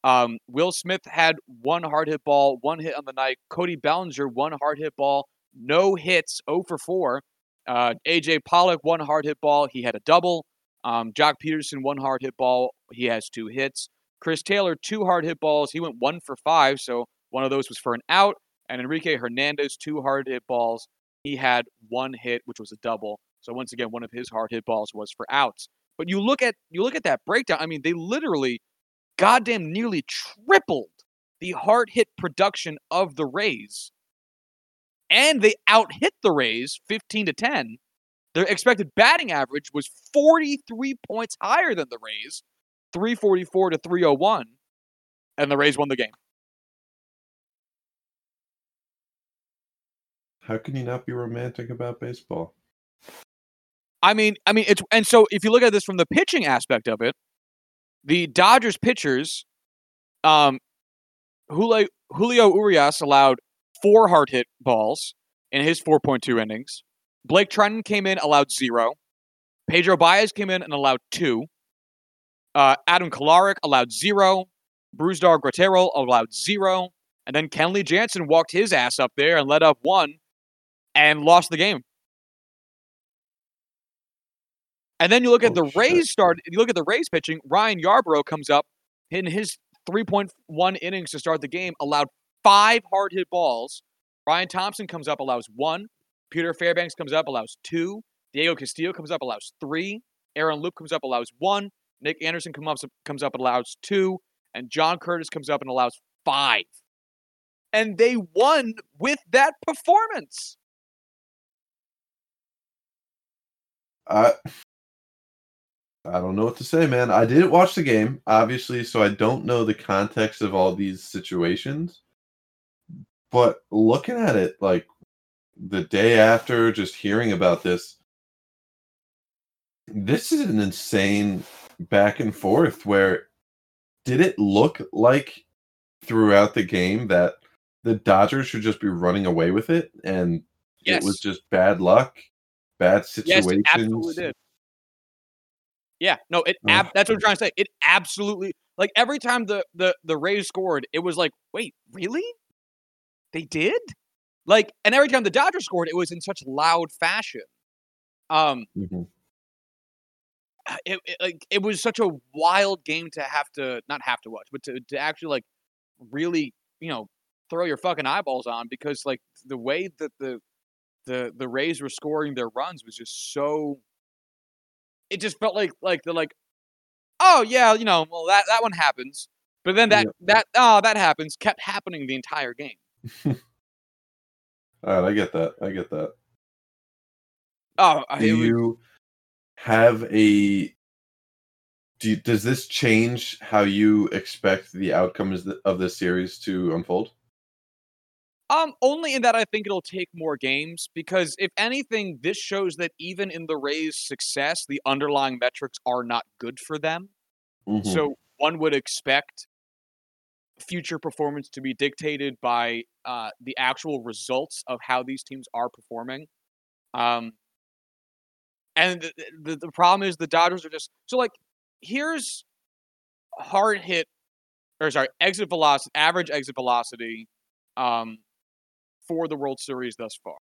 Um, Will Smith had one hard hit ball, one hit on the night. Cody Bellinger, one hard hit ball, no hits, 0 for 4. Uh, AJ Pollock, one hard hit ball. He had a double. Um, Joc Pederson, one hard hit ball. He has two hits. Chris Taylor, two hard hit balls. He went one for five. So one of those was for an out, and Enrique Hernandez, two hard hit balls. He had one hit, which was a double. So once again, one of his hard hit balls was for outs. But you look at you look at that breakdown. I mean, they literally, goddamn, nearly tripled the hard hit production of the Rays, and they out hit the Rays fifteen to ten. Their expected batting average was forty three points higher than the Rays, three forty four to three hundred one, and the Rays won the game. How can you not be romantic about baseball? I mean, I mean, it's and so if you look at this from the pitching aspect of it, the Dodgers pitchers, um, Julio, Urias allowed four hard hit balls in his 4.2 innings. Blake Treinen came in, allowed zero. Pedro Baez came in and allowed two. Uh, Adam Kolarek allowed zero. Brusdar Graterol allowed zero. And then Kenley Jansen walked his ass up there and let up one and lost the game. And then you look at Oh, the shit. Rays start. You look at the Rays pitching. Ryan Yarbrough comes up in his 3.1 innings to start the game, allowed five hard hit balls. Ryan Thompson comes up, allows one. Peter Fairbanks comes up, allows two. Diego Castillo comes up, allows three. Aaron Loup comes up, allows one. Nick Anderson comes up, comes up and allows two. And John Curtis comes up and allows five. And they won with that performance. I I don't know what to say, man. I didn't watch the game, obviously, so I don't know the context of all these situations. But looking at it, like the day after, just hearing about this, this is an insane back and forth. Where did it look like throughout the game that the Dodgers should just be running away with it, and Yes. it was just bad luck, bad Yes, situations? it absolutely did. Yeah, no, it. Oh. Ab- that's what I'm trying to say. It absolutely like every time the the the Rays scored, it was like, wait, really? They did? Like, and every time the Dodgers scored, it was in such loud fashion. Um, Mhm. it, it like it was such a wild game to have to not have to watch, but to to actually like really, you know, throw your fucking eyeballs on because like the way that the the the Rays were scoring their runs was just so. It just felt like like they're like, oh yeah, you know, well that that one happens, but then that Yeah. that oh that happens kept happening the entire game. All right, I get that. I get that. Oh, Do it was, you have a? Do you, does this change how you expect the outcomes of this series to unfold? Um, only in that I think it'll take more games because if anything, this shows that even in the Rays' success, the underlying metrics are not good for them. Mhm. So one would expect future performance to be dictated by uh, the actual results of how these teams are performing. Um, and the, the the problem is the Dodgers are just so like here's hard hit or sorry exit velocity average exit velocity um, for the World Series thus far,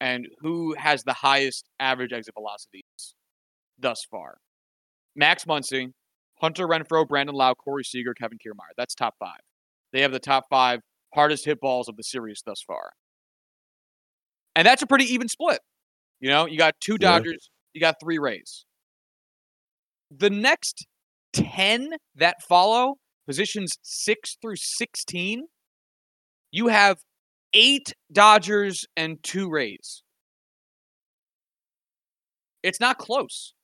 and who has the highest average exit velocities thus far? Max Muncy, Hunter Renfroe, Brandon Lowe, Corey Seager, Kevin Kiermaier. That's top five. They have the top five hardest hit balls of the series thus far. And that's a pretty even split. You know, you got two. Dodgers, you got three Rays. The next 10 that follow, positions six through 16, you have eight Dodgers and two Rays. It's not close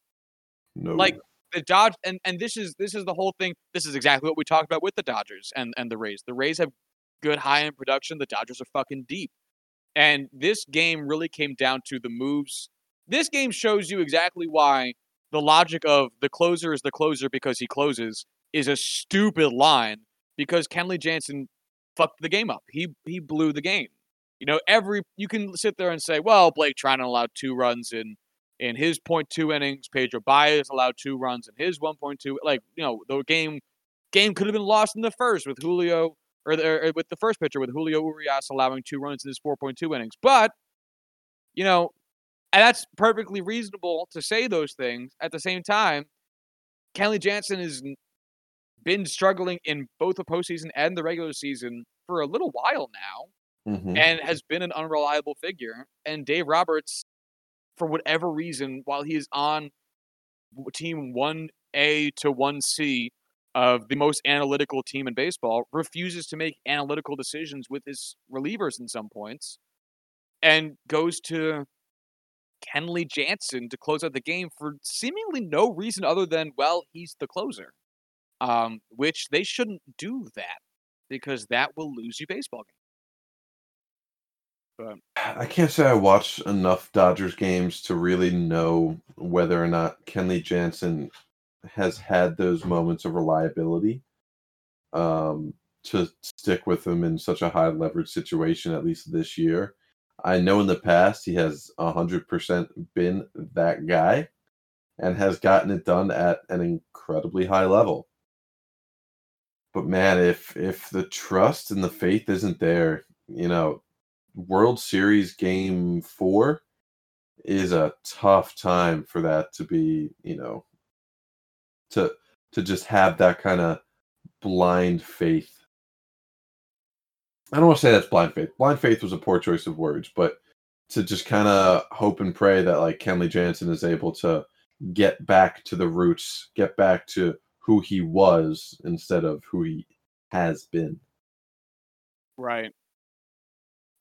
no. like the Dodge and and this is this is the whole thing. This is exactly what we talked about with the Dodgers and and the Rays. The Rays have good high end production. The Dodgers are fucking deep. And this game really came down to the moves. This game shows you exactly why the logic of the closer is the closer because he closes is a stupid line because Kenley Jansen fucked the game up. He he blew the game. You know, every you can sit there and say, well, Blake Treinen allowed two runs in in his 0.2 innings. Pedro Baez allowed two runs in his 1.2. Like, you know, the game game could have been lost in the first with Julio or, the, or with the first pitcher with Julio Urias allowing two runs in his 4.2 innings. But, you know, and that's perfectly reasonable to say those things. At the same time, Kelly Jansen n- been struggling in both the postseason and the regular season for a little while now Mhm. and has been an unreliable figure. And Dave Roberts for whatever reason, while he is on team 1A to 1C of the most analytical team in baseball, refuses to make analytical decisions with his relievers in some points and goes to Kenley Jansen to close out the game for seemingly no reason other than, well, he's the closer. Um, which they shouldn't do that because that will lose you baseball games. But I can't say I watched enough Dodgers games to really know whether or not Kenley Jansen has had those moments of reliability um, to stick with him in such a high leverage situation, at least this year. I know in the past he has 100% been that guy and has gotten it done at an incredibly high level. But man, if if the trust and the faith isn't there, you know, World Series game 4 is a tough time for that to be, you know, to to just have that kind of blind faith I don't want to say that's blind faith. Blind faith was a poor choice of words, but to just kind of hope and pray that like Kenley Jansen is able to get back to the roots, get back to who he was instead of who he has been. Right.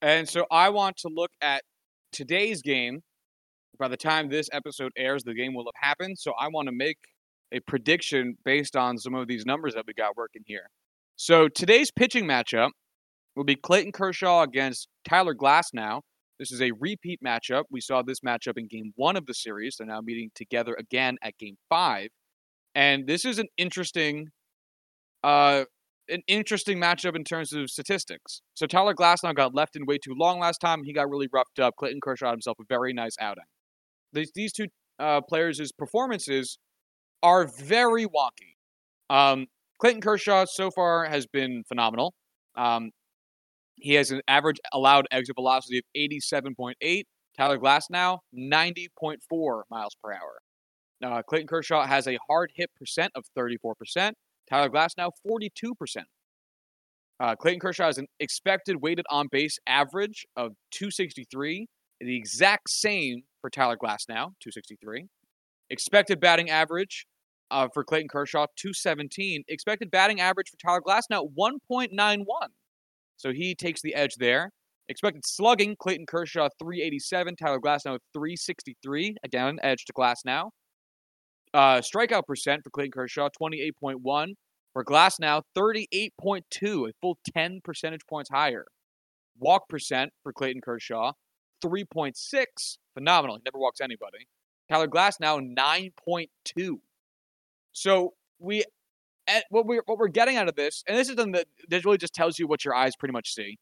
And so I want to look at today's game. By the time this episode airs, the game will have happened. So I want to make a prediction based on some of these numbers that we got working here. So today's pitching matchup will be Clayton Kershaw against Tyler Glasnow. This is a repeat matchup. We saw this matchup in game one of the series. They're now meeting together again at game five. And this is an interesting uh an interesting matchup in terms of statistics. So Tyler Glasnow got left in way too long last time. He got really roughed up. Clayton Kershaw himself a very nice outing. These these two uh, players' performances are very wonky. Um, Clayton Kershaw so far has been phenomenal. Um, he has an average allowed exit velocity of 87.8. Tyler Glasnow, 90.4 miles per hour. Now, Clayton Kershaw has a hard hit percent of 34%. Tyler Glasnow 42%. Uh, Clayton Kershaw has an expected weighted on base average of 263, the exact same for Tyler Glasnow, 263. Expected batting average uh, for Clayton Kershaw, 217. Expected batting average for Tyler Glasnow, 1.91. So he takes the edge there. Expected slugging, Clayton Kershaw 387, Tyler Glasnow, 363. Again, edge to Glasnow. Uh, strikeout percent for Clayton Kershaw 28.1. For Glasnow, 38.2, a full 10 percentage points higher. Walk percent for Clayton Kershaw 3.6, phenomenal. He never walks anybody. Tyler Glasnow 9.2. So we and what we're what we're getting out of this, and this is something that this really just tells you what your eyes pretty much see.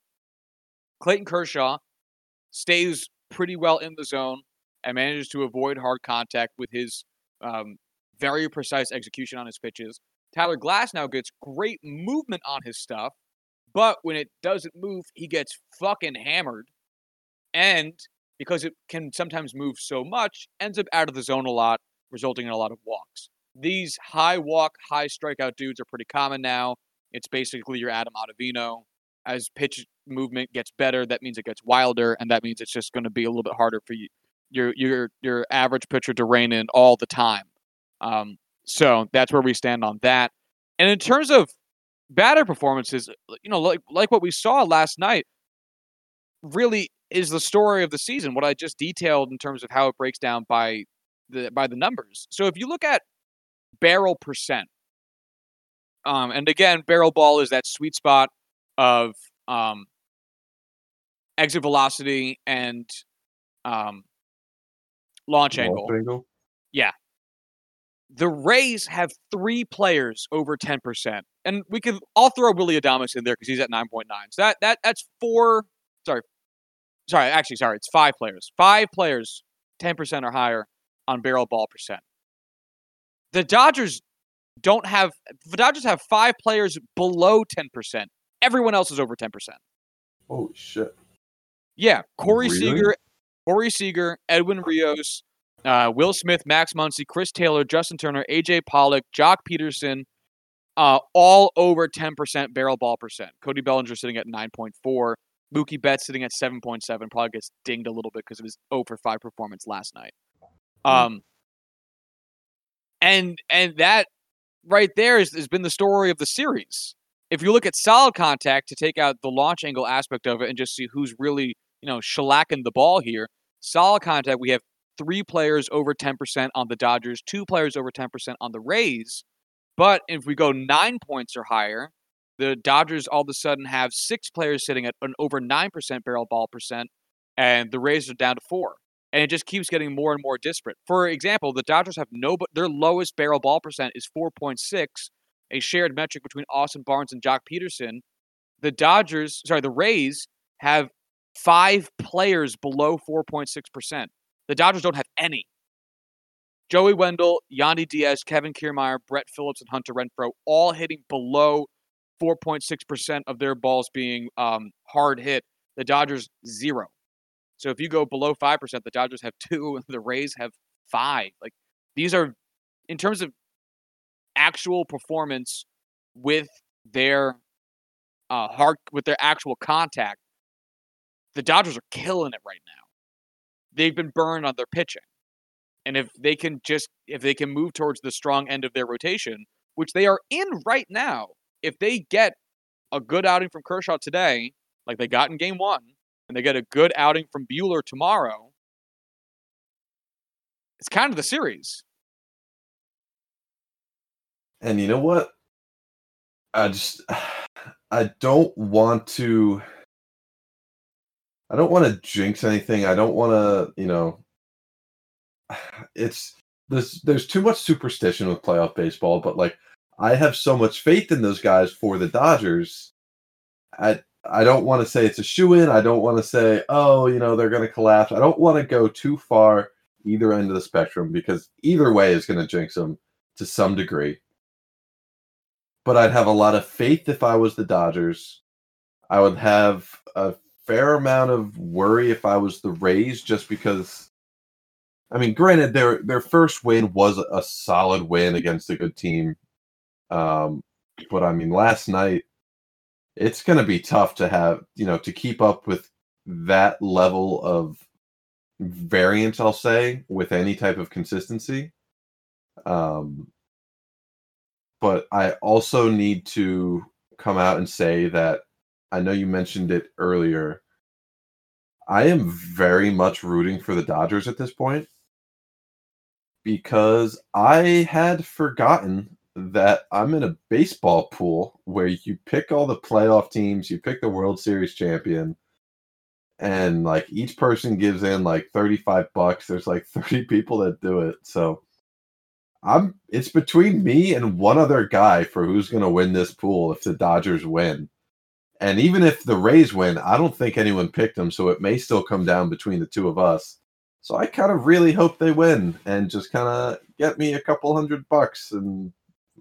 Clayton Kershaw stays pretty well in the zone and manages to avoid hard contact with his um, very precise execution on his pitches. Tyler Glasnow gets great movement on his stuff, but when it doesn't move, he gets fucking hammered. And because it can sometimes move so much, ends up out of the zone a lot, resulting in a lot of walks these high walk, high strikeout dudes are pretty common now. It's basically your Adam Ottavino. As pitch movement gets better, that means it gets wilder, and that means it's just going to be a little bit harder for you, your your your average pitcher to rein in all the time. Um, so that's where we stand on that. And in terms of batter performances, you know, like like what we saw last night, really is the story of the season. What I just detailed in terms of how it breaks down by the by the numbers. So if you look at barrel percent. Um, and again, barrel ball is that sweet spot of um, exit velocity and um, launch angle. angle. Yeah. The Rays have three players over 10%. And we could all throw Willy Adames in there because he's at 9.9. So that, that that's four. Sorry. Sorry, actually, sorry. It's five players. Five players, 10% or higher on barrel ball percent. The Dodgers don't have the Dodgers have five players below 10%. Everyone else is over 10%. Holy shit. Yeah, Corey really? Seager, Corey Seager, Edwin Rios, uh, Will Smith, Max Muncy, Chris Taylor, Justin Turner, AJ Pollock, Joc Pederson, uh, all over 10% barrel ball percent. Cody Bellinger sitting at 9.4. Mookie Betts sitting at 7.7 probably gets dinged a little bit because of his 0 for 5 performance last night. Hmm. Um, and and that right there is, has been the story of the series. If you look at solid contact to take out the launch angle aspect of it and just see who's really you know shellacking the ball here, solid contact we have three players over 10% on the Dodgers, two players over 10% on the Rays. But if we go nine points or higher, the Dodgers all of a sudden have six players sitting at an over 9% barrel ball percent, and the Rays are down to four. And it just keeps getting more and more disparate. For example, the Dodgers have no, their lowest barrel ball percent is 4.6, a shared metric between Austin Barnes and Joc Pederson. The Dodgers, sorry, the Rays have five players below 4.6%. The Dodgers don't have any. Joey Wendle, Yandy Diaz, Kevin Kiermaier, Brett Phillips, and Hunter Renfroe all hitting below 4.6% of their balls being um, hard hit. The Dodgers, zero. So if you go below 5%, the Dodgers have two, the Rays have five. Like these are, in terms of actual performance with their uh, hard, with their actual contact, the Dodgers are killing it right now. They've been burned on their pitching. And if they can just if they can move towards the strong end of their rotation, which they are in right now, if they get a good outing from Kershaw today, like they got in game one, and they get a good outing from Buehler tomorrow, it's kind of the series. And you know what? I just I don't want to I don't want to jinx anything. I don't want to, you know, it's there's there's too much superstition with playoff baseball, but like I have so much faith in those guys for the Dodgers. I I don't want to say it's a shoe in. I don't want to say, oh, you know, they're going to collapse. I don't want to go too far either end of the spectrum because either way is going to jinx them to some degree. But I'd have a lot of faith if I was the Dodgers. I would have a fair amount of worry if I was the Rays just because I mean, granted, their their first win was a solid win against a good team, um, but I mean, last night it's going to be tough to have you know to keep up with that level of variance. I'll say with any type of consistency. Um, but I also need to come out and say that I know you mentioned it earlier. I am very much rooting for the Dodgers at this point because I had forgotten that I'm in a baseball pool where you pick all the playoff teams, you pick the World Series champion, and like each person gives in like 35 bucks. There's like 30 people that do it. So I'm it's between me and one other guy for who's going to win this pool if the Dodgers win. And even if the Rays win, I don't think anyone picked them, so it may still come down between the two of us. So I kind of really hope they win and just kind of get me a couple hundred bucks and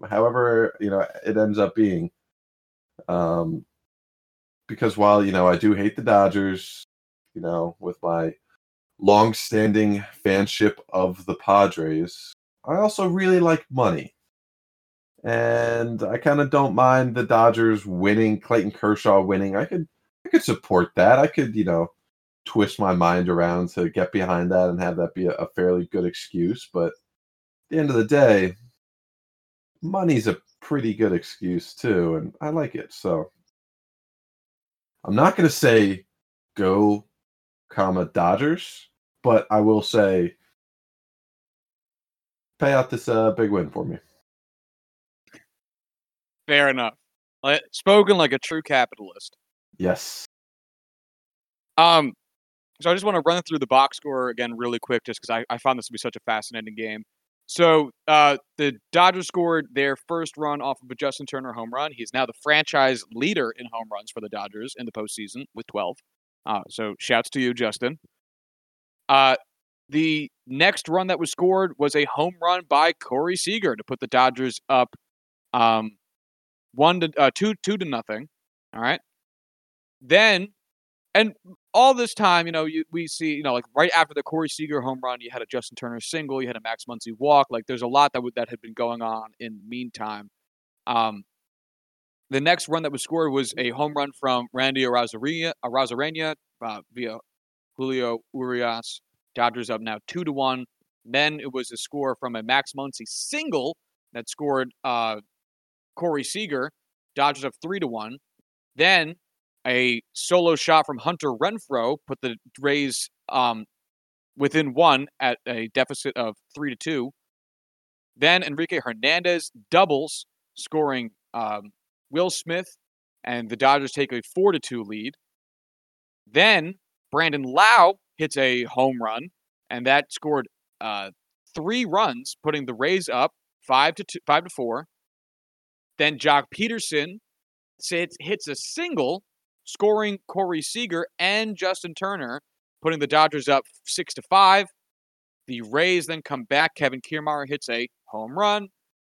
however, you know, it ends up being. Um because while, you know, I do hate the Dodgers, you know, with my long-standing fanship of the Padres, I also really like money. And I kind of don't mind the Dodgers winning, Clayton Kershaw winning. I could I could support that. I could, you know, twist my mind around to get behind that and have that be a, a fairly good excuse. But at the end of the day, money's a pretty good excuse too, and I like it. So I'm not going to say go, comma Dodgers, but I will say pay out this uh, big win for me. Fair enough. Like, spoken like a true capitalist. Yes. Um, so I just want to run through the box score again really quick, just because I, I found this to be such a fascinating game. So uh, the Dodgers scored their first run off of a Justin Turner home run. He's now the franchise leader in home runs for the Dodgers in the postseason with 12. Uh, so shouts to you, Justin. Uh, the next run that was scored was a home run by Corey Seager to put the Dodgers up um, one to uh, two two to nothing. All right. Then, and all this time, you know, you, we see, you know, like right after the Corey Seager home run, you had a Justin Turner single, you had a Max Muncy walk. Like, there's a lot that would, that had been going on in the meantime. Um, the next run that was scored was a home run from Randy Arozarena uh, via Julio Urias. Dodgers up now two to one. Then it was a score from a Max Muncy single that scored uh, Corey Seager. Dodgers up three to one. Then a solo shot from Hunter Renfroe put the Rays um, within one at a deficit of three to two. Then Enrique Hernandez doubles, scoring um, Will Smith, and the Dodgers take a four to two lead. Then Brandon Lowe hits a home run, and that scored uh, three runs, putting the Rays up five to two, five to four. Then Joc Pederson hits, hits a single, scoring Corey Seager and Justin Turner, putting the Dodgers up six to five. The Rays then come back. Kevin Kiermaier hits a home run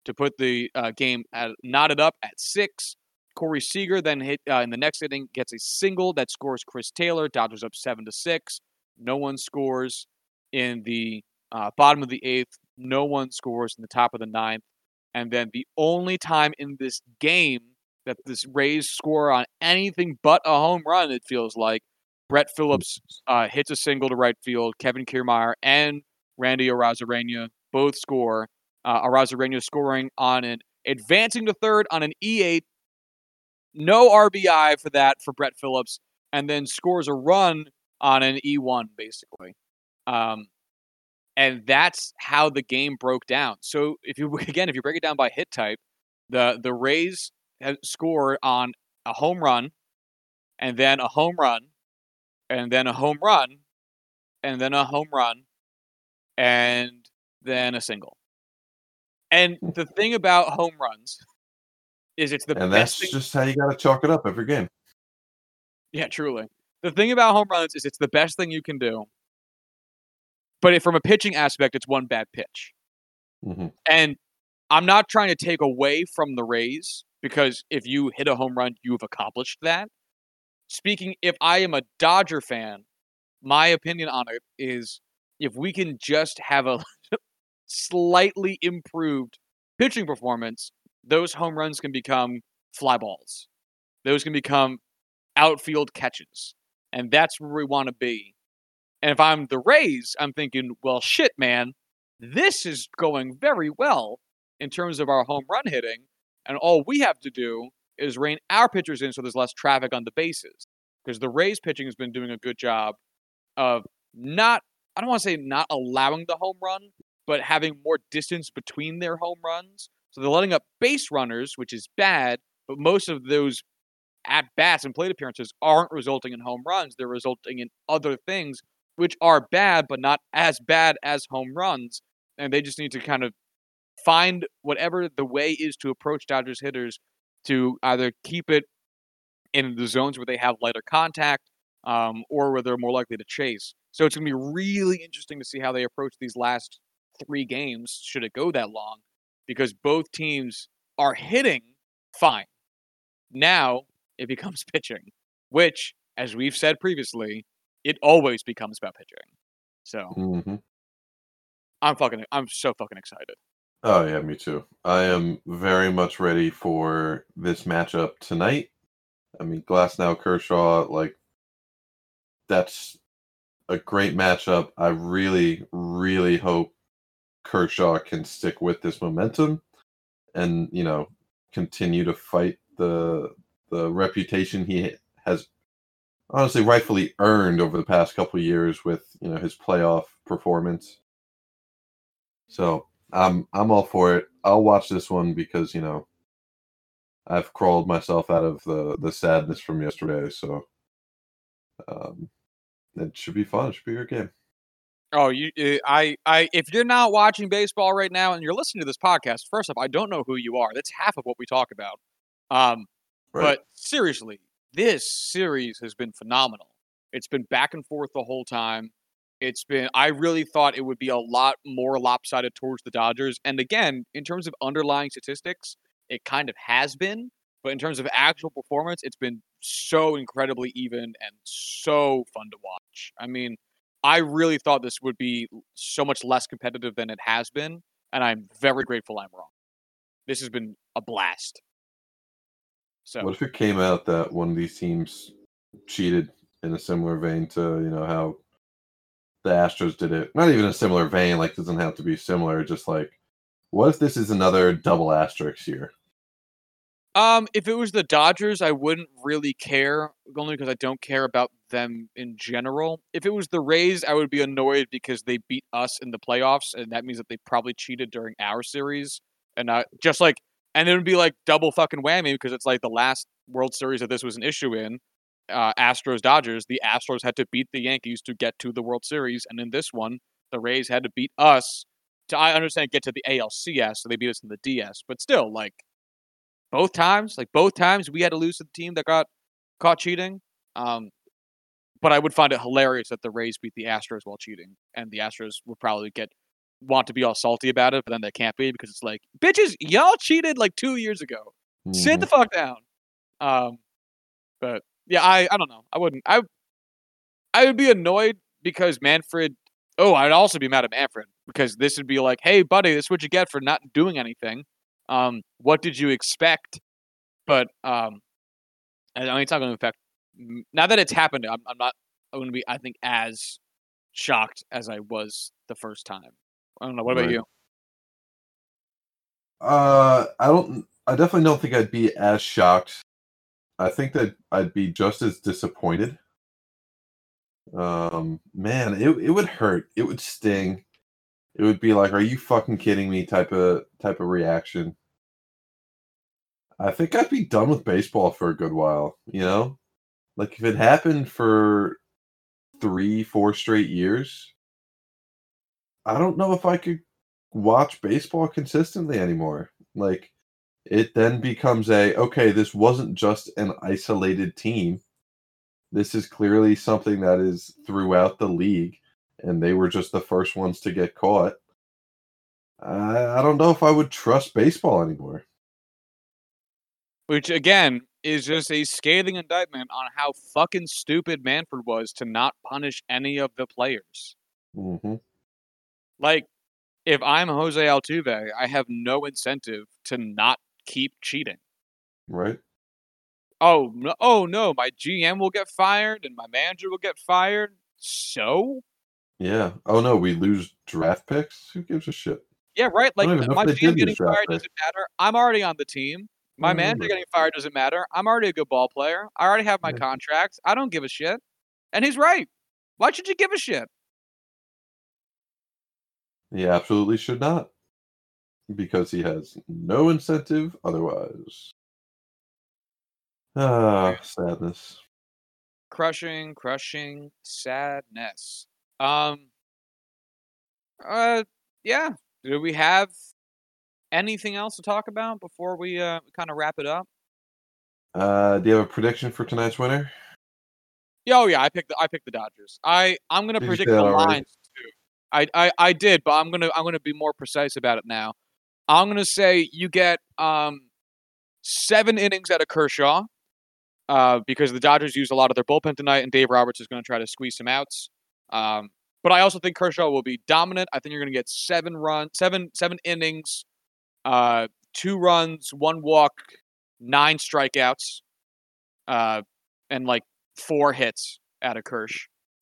to put the uh, game at, knotted up at six. Corey Seager then hit uh, in the next inning gets a single that scores Chris Taylor. Dodgers up seven to six. No one scores in the uh, bottom of the eighth. No one scores in the top of the ninth. And then the only time in this game that this Rays score on anything but a home run, it feels like Brett Phillips uh, hits a single to right field. Kevin Kiermaier and Randy Arozarena both score. Uh, Arozarena scoring on an advancing to third on an E8. No RBI for that for Brett Phillips, and then scores a run on an E1 basically. Um, and that's how the game broke down. So if you again, if you break it down by hit type, the the Rays scored on a home run, and then a home run, and then a home run, and then a home run, and then a single. And hmm. the thing about home runs is it's the and that's thing- just how you got to chalk it up every game. Yeah, truly. The thing about home runs is it's the best thing you can do. But from a pitching aspect, it's one bad pitch. Mm-hmm. And I'm not trying to take away from the Rays because if you hit a home run, you've accomplished that. Speaking, if I am a Dodger fan, my opinion on it is if we can just have a slightly improved pitching performance, those home runs can become fly balls. Those can become outfield catches. And that's where we want to be. And if I'm the Rays, I'm thinking, well, shit, man, this is going very well in terms of our home run hitting. And all we have to do is rein our pitchers in so there's less traffic on the bases. Because the Rays pitching has been doing a good job of not, I don't want to say not allowing the home run, but having more distance between their home runs. So they're letting up base runners, which is bad, but most of those at bats and plate appearances aren't resulting in home runs. They're resulting in other things, which are bad, but not as bad as home runs. And they just need to kind of find whatever the way is to approach Dodgers hitters to either keep it in the zones where they have lighter contact um, or where they're more likely to chase. So it's going to be really interesting to see how they approach these last three games, should it go that long, because both teams are hitting fine. Now it becomes pitching, which, as we've said previously, it always becomes about pitching. So Mm-hmm. I'm fucking, I'm so fucking excited. Oh yeah, me too. I am very much ready for this matchup tonight. I mean, Glasnow Kershaw, like that's a great matchup. I really, really hope Kershaw can stick with this momentum and you know continue to fight the the reputation he has honestly rightfully earned over the past couple of years with you know his playoff performance. So I'm I'm all for it. I'll watch this one because you know I've crawled myself out of the the sadness from yesterday. So um, it should be fun. It should be a good game. Oh, you, uh, I, I, if you're not watching baseball right now and you're listening to this podcast, first off, I don't know who you are. That's half of what we talk about. Um, Right. But seriously, this series has been phenomenal. It's been back and forth the whole time. It's been, I really thought it would be a lot more lopsided towards the Dodgers. And again, in terms of underlying statistics, it kind of has been. But in terms of actual performance, it's been so incredibly even and so fun to watch. I mean, I really thought this would be so much less competitive than it has been. And I'm very grateful I'm wrong. This has been a blast. So What if it came out that one of these teams cheated in a similar vein to you know how the Astros did it? Not even a similar vein. Like doesn't have to be similar. Just like what if this is another double asterisk here? Um, if it was the Dodgers, I wouldn't really care, only because I don't care about them in general. If it was the Rays, I would be annoyed because they beat us in the playoffs, and that means that they probably cheated during our series, and not just like, and it would be like double fucking whammy because it's like the last World Series that this was an issue in, uh, Astros Dodgers. The Astros had to beat the Yankees to get to the World Series, and in this one, the Rays had to beat us to I understand get to the ALCS, so they beat us in the DS, but still like both times, like both times we had to lose to the team that got caught cheating. Um, but I would find it hilarious that the Rays beat the Astros while cheating, and the Astros would probably get want to be all salty about it, but then they can't be because it's like, bitches, y'all cheated like two years ago. Sit the Mhm. fuck down. Um, but yeah, I I don't know. I wouldn't. I I would be annoyed because Manfred. Oh, I'd also be mad at Manfred because this would be like, hey, buddy, this is what you get for not doing anything. Um, what did you expect? But um, I mean, it's not going to affect. Now that it's happened, I'm, I'm not. I'm going to be. I think as shocked as I was the first time. I don't know. What about Right. you? Uh, I don't. I definitely don't think I'd be as shocked. I think that I'd be just as disappointed. Um, man, it it would hurt. It would sting. It would be like, "Are you fucking kidding me?" type of type of reaction. I think I'd be done with baseball for a good while. You know, like if it happened for three, four straight years, I don't know if I could watch baseball consistently anymore. Like it then becomes a okay, this wasn't just an isolated team. This is clearly something that is throughout the league, and they were just the first ones to get caught. I, I don't know if I would trust baseball anymore. Which again is just a scathing indictment on how fucking stupid Manfred was to not punish any of the players. hmm Like, if I'm Jose Altuve, I have no incentive to not keep cheating. Right? Oh, no, oh no, my GM will get fired and my manager will get fired. So, Yeah. Oh no, we lose draft picks. Who gives a shit? yeah, right. Like don't even know my GM getting fired doesn't matter. I'm already on the team. My mm. manager getting fired doesn't matter. I'm already a good ball player. I already have my Yeah. contract. I don't give a shit. And he's right. Why should you give a shit? He absolutely should not. Because he has no incentive otherwise. Ah, sadness. crushing, crushing sadness. Um. Uh. Yeah. Do we have anything else to talk about before we uh kind of wrap it up? Uh, do you have a prediction for tonight's winner? Yeah, oh yeah, I picked the I picked the Dodgers. I I'm gonna Did predict the that already? lines too. I, I I did, but I'm gonna I'm gonna be more precise about it now. I'm gonna say you get um seven innings out of Kershaw, uh, because the Dodgers used a lot of their bullpen tonight, and Dave Roberts is gonna try to squeeze some outs. Um, but I also think Kershaw will be dominant. I think you're gonna get seven run seven seven innings, uh, two runs, one walk, nine strikeouts, uh, and like four hits out of. Hold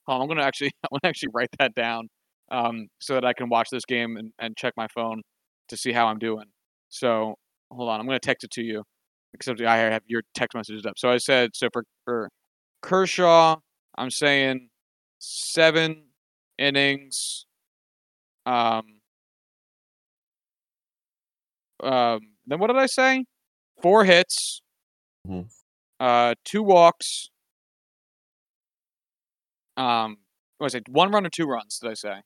on, I'm gonna actually I'm gonna actually write that down um, so that I can watch this game and, and check my phone to see how I'm doing. So hold on, I'm gonna text it to you except I have your text messages up. So I said so for for Kershaw, I'm saying seven innings. Um. Um. Then what did I say? Four hits. Mhm. Uh, two walks. Um, what was it? One run or two runs? Did I say?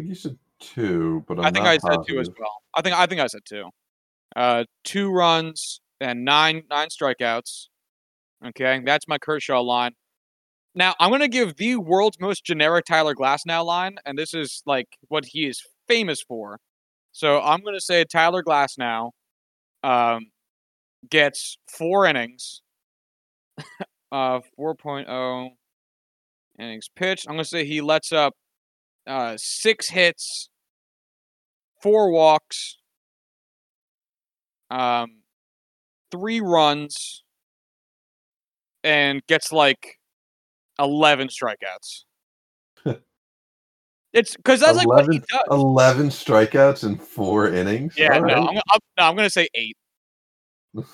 I think you said two, but I'm I think I said two as well. I think I think I said two. Uh, two runs and nine nine strikeouts. Okay, that's my Kershaw line. Now I'm gonna give the world's most generic Tyler Glasnow line, and this is like what he is famous for. So I'm gonna say Tyler Glasnow um, gets four innings, uh, 4.0 innings pitched. I'm gonna say he lets up uh, six hits, four walks, um, three runs and gets like 11 strikeouts. it's because that's like what he 11, does. 11 strikeouts in four innings. Yeah, All no, right. I'm, I'm, no, I'm gonna say eight.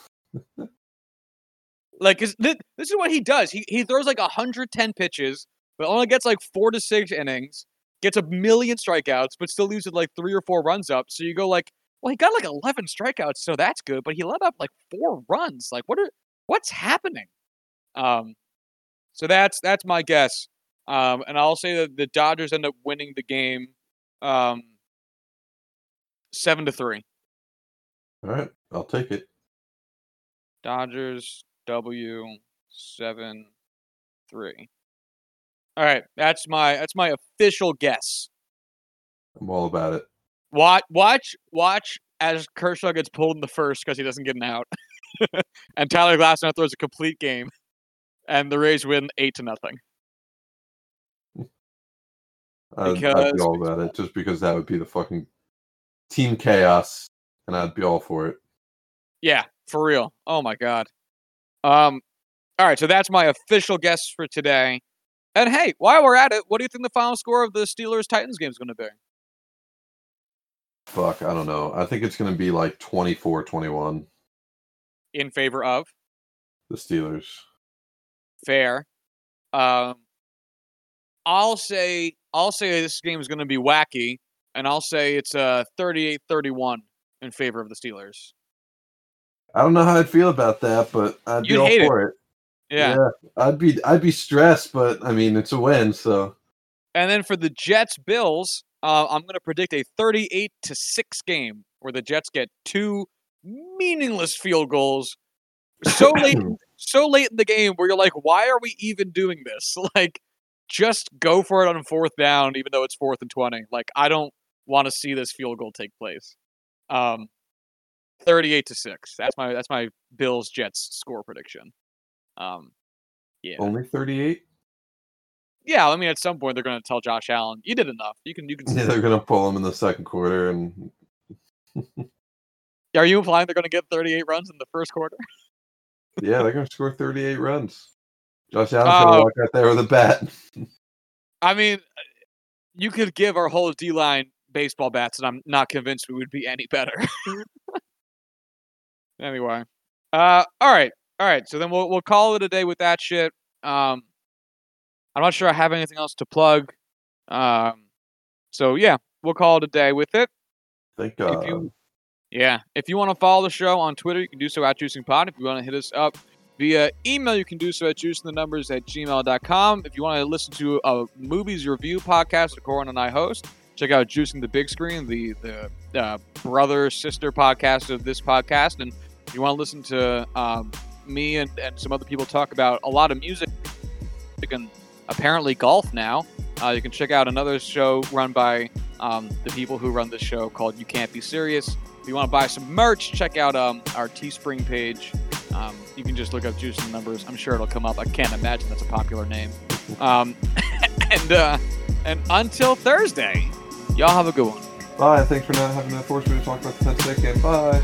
like, 'cause thi- this is what he does. He he throws like 110 pitches, but only gets like four to six innings. Gets a million strikeouts, but still leaves with like three or four runs up. So you go like, well, he got like 11 strikeouts, so that's good. But he let up like four runs. Like, what are what's happening? Um, so that's that's my guess. Um, and I'll say that the Dodgers end up winning the game, um, seven to three. All right, I'll take it. Dodgers W seven three. All right, that's my that's my official guess. I'm all about it. Watch watch watch as Kershaw gets pulled in the first because he doesn't get an out, and Tyler Glasnow throws a complete game, and the Rays win eight to nothing. I'd, I'd be all about it just because that would be the fucking team chaos, and I'd be all for it. Yeah, for real. Oh my god. Um, all right, so that's my official guess for today. And hey, while we're at it, what do you think the final score of the Steelers Titans game is going to be? Fuck, I don't know. I think it's going to be like 24 21, In favor of the Steelers. fair. Um, I'll say I'll say this game is going to be wacky, and I'll say it's uh 38-31 in favor of the Steelers. I don't know how I'd feel about that, but I'd be You'd all hate it. for it. Yeah. I'd be I'd be stressed, but I mean it's a win, so And then for the Jets Bills, uh, I'm going to predict a 38 to 6 game where the Jets get two meaningless field goals so late so late in the game where you're like why are we even doing this? Like just go for it on fourth down even though it's fourth and 20. Like I don't want to see this field goal take place. Um 38 to 6. That's my that's my Bills Jets score prediction. Um yeah. only 38. Yeah, I mean at some point they're going to tell Josh Allen, you did enough. You can you can Yeah, they're gonna pull him in the second quarter, and Are you implying they're going to get 38 runs in the first quarter? yeah, they're gonna score 38 runs. Josh Allen's gonna Oh. walk out there with a bat. I mean, you could give our whole D line baseball bats, and I'm not convinced we would be any better. anyway, uh, all right, all right. So then we'll we'll call it a day with that shit. Um, I'm not sure I have anything else to plug. Um, so yeah, we'll call it a day with it. Thank God. If you, yeah, if you want to follow the show on Twitter, you can do so at JuicingPod. If you want to hit us up via email, you can do so at juicingthenumbers at gmail.com. If you want to listen to a movies review podcast that Corin and I host, check out Juicing the Big Screen, the the uh, brother sister podcast of this podcast. And if you want to listen to um, me and, and some other people talk about a lot of music and apparently golf now, uh, you can check out another show run by um, the people who run this show called You Can't Be Serious. If you want to buy some merch, check out um, our Teespring page. Um, you can just look up Juice and Numbers. I'm sure it'll come up. I can't imagine that's a popular name. Um, and uh, and until Thursday, y'all have a good one. Bye. Thanks for not having to force me to talk about the Penn State game. Bye.